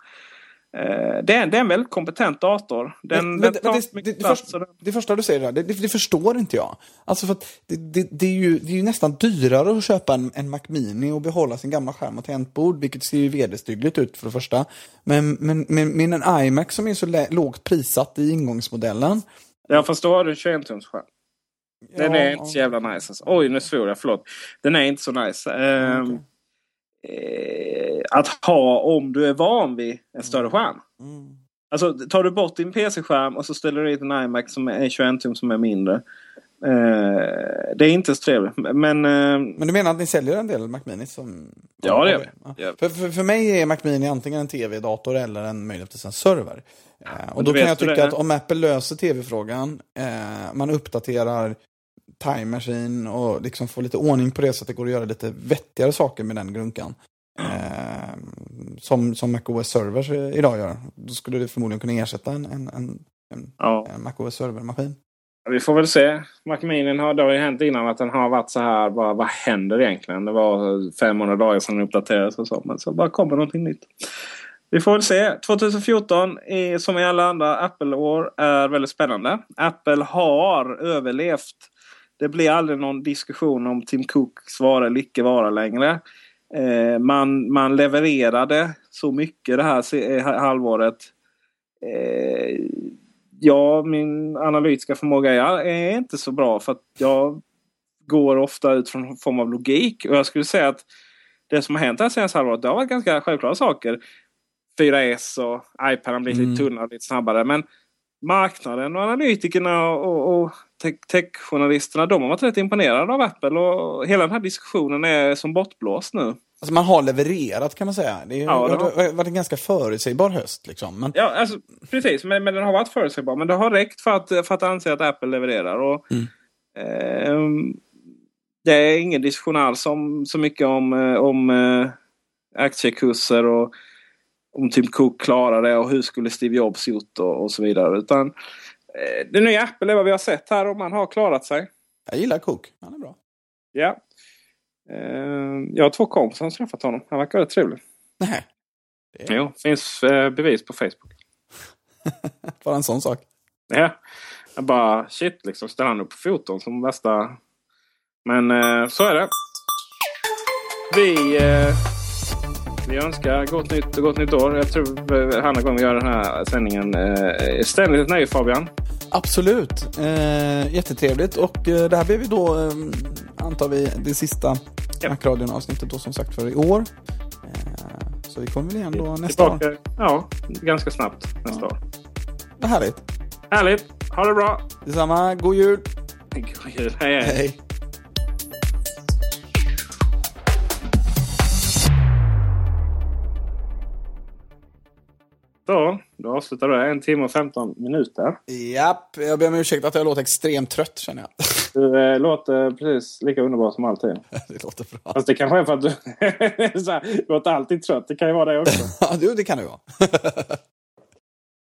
Eh, det, är, det är en väldigt kompetent dator. Den, Men- den men det- det- det plats. först- och den- Det första du säger där, det, det, förstår inte jag. Alltså för det, är ju, det är ju nästan dyrare att köpa en, en Mac Mini och behålla sin gamla skärm och tangentbord, vilket ser ju vederstyggligt ut för det första. Men, men, men, men en iMac som är så lä- lågt prissatt i ingångsmodellen, Ja, fast då har du 21 tums skärm. Den Ja, är inte så jävla nice. Alltså. Oj, nu svor jag. Förlåt. Den är inte så nice. Ehm, Okej. Eh, att ha om du är van vid en större skärm. Mm. Alltså tar du bort din PC-skärm och så ställer du dit en iMac som är 21 tum som är mindre. Eh, det är inte så trevligt. Men eh, Men du menar att ni säljer en del Mac Mini? Som... Ja, det gör vi. Ja. Ja. För, för, för mig är Mac Mini antingen en tv-dator eller en möjligtvis en server. Eh, och du då kan jag tycka att om Apple löser tv-frågan, eh, man uppdaterar Time Machine och liksom får lite ordning på det så att det går att göra lite vettigare saker med den grunkan. Eh, som, som MacOS Servers idag gör. Då skulle det förmodligen kunna ersätta en, en, en, en, ja, en MacOS Server-maskin. vi får väl se. Mac Mini har, det har ju hänt innan att den har varit så här. Bara, vad händer egentligen? Det var 500 dagar sedan den uppdaterades och så. Men så bara kommer någonting nytt. Vi får väl se. 2014 är, som i alla andra Apple-år är väldigt spännande. Apple har överlevt. Det blir aldrig någon diskussion om Tim Cooks vara eller icke vara längre. Eh, man, man levererade så mycket det här eh, halvåret. Eh, ja, min analytiska förmåga är, inte så bra för att jag går ofta ut från en form av logik. Och jag skulle säga att det som har hänt här senaste halvåret det har varit ganska självklara saker. 4S och iPad har blivit Mm. lite tunnare, lite snabbare. Men marknaden och analytikerna och, och tech- tech-journalisterna de har varit rätt imponerade av Apple. Och hela den här diskussionen är som bortblåst nu. Alltså man har levererat kan man säga. Det, är, Ja, det det har varit en ganska förutsägbar höst. Liksom. Men, Ja, alltså, precis. Men, men den har varit förutsägbar. Men det har räckt för att, för att anse att Apple levererar. Och, Mm. ehm, det är ingen diskussion alls om så mycket om, eh, om eh, aktiekurser och om Tim Cook klarar det och hur skulle Steve Jobs gjort och, och så vidare. Utan eh, det nya Apple är vad vi har sett här och man har klarat sig. jag gillar Cook, han är bra. Ja. Ehm, jag har två kompisar som träffat honom. Han verkar rätt trevlig. Nej, är Jo, finns eh, bevis på Facebook. bara en sån sak. Ja. Jag bara shit liksom. Ställer han upp på foton som värsta... Men eh, så är det. Vi, eh, vi önskar gott nytt och gott nytt år. Jag tror eh, andra gången vi gör den här sändningen. Eh, ständigt ett nöje Fabian. Absolut. Eh, jättetrevligt. Och eh, det här blir vi då, eh, antar vi, det sista Ja. Macradion-avsnittet då som sagt för i år. Eh, så vi kommer väl igen då nästa år. Tillbaka, ja, ganska snabbt nästa år. Vad härligt. Härligt! Ha det bra! Detsamma, god jul! God jul! Hej hej! Hej! Så, då avslutar det. En timme och 15 minuter. Japp, jag ber om ursäkt att jag låter extremt trött känner jag. Du eh, låter precis lika underbar som alltid. det låter bra. Fast det kanske är för att du, så här, du låter alltid trött. Det kan ju vara det också. Ja, du, det kan det vara.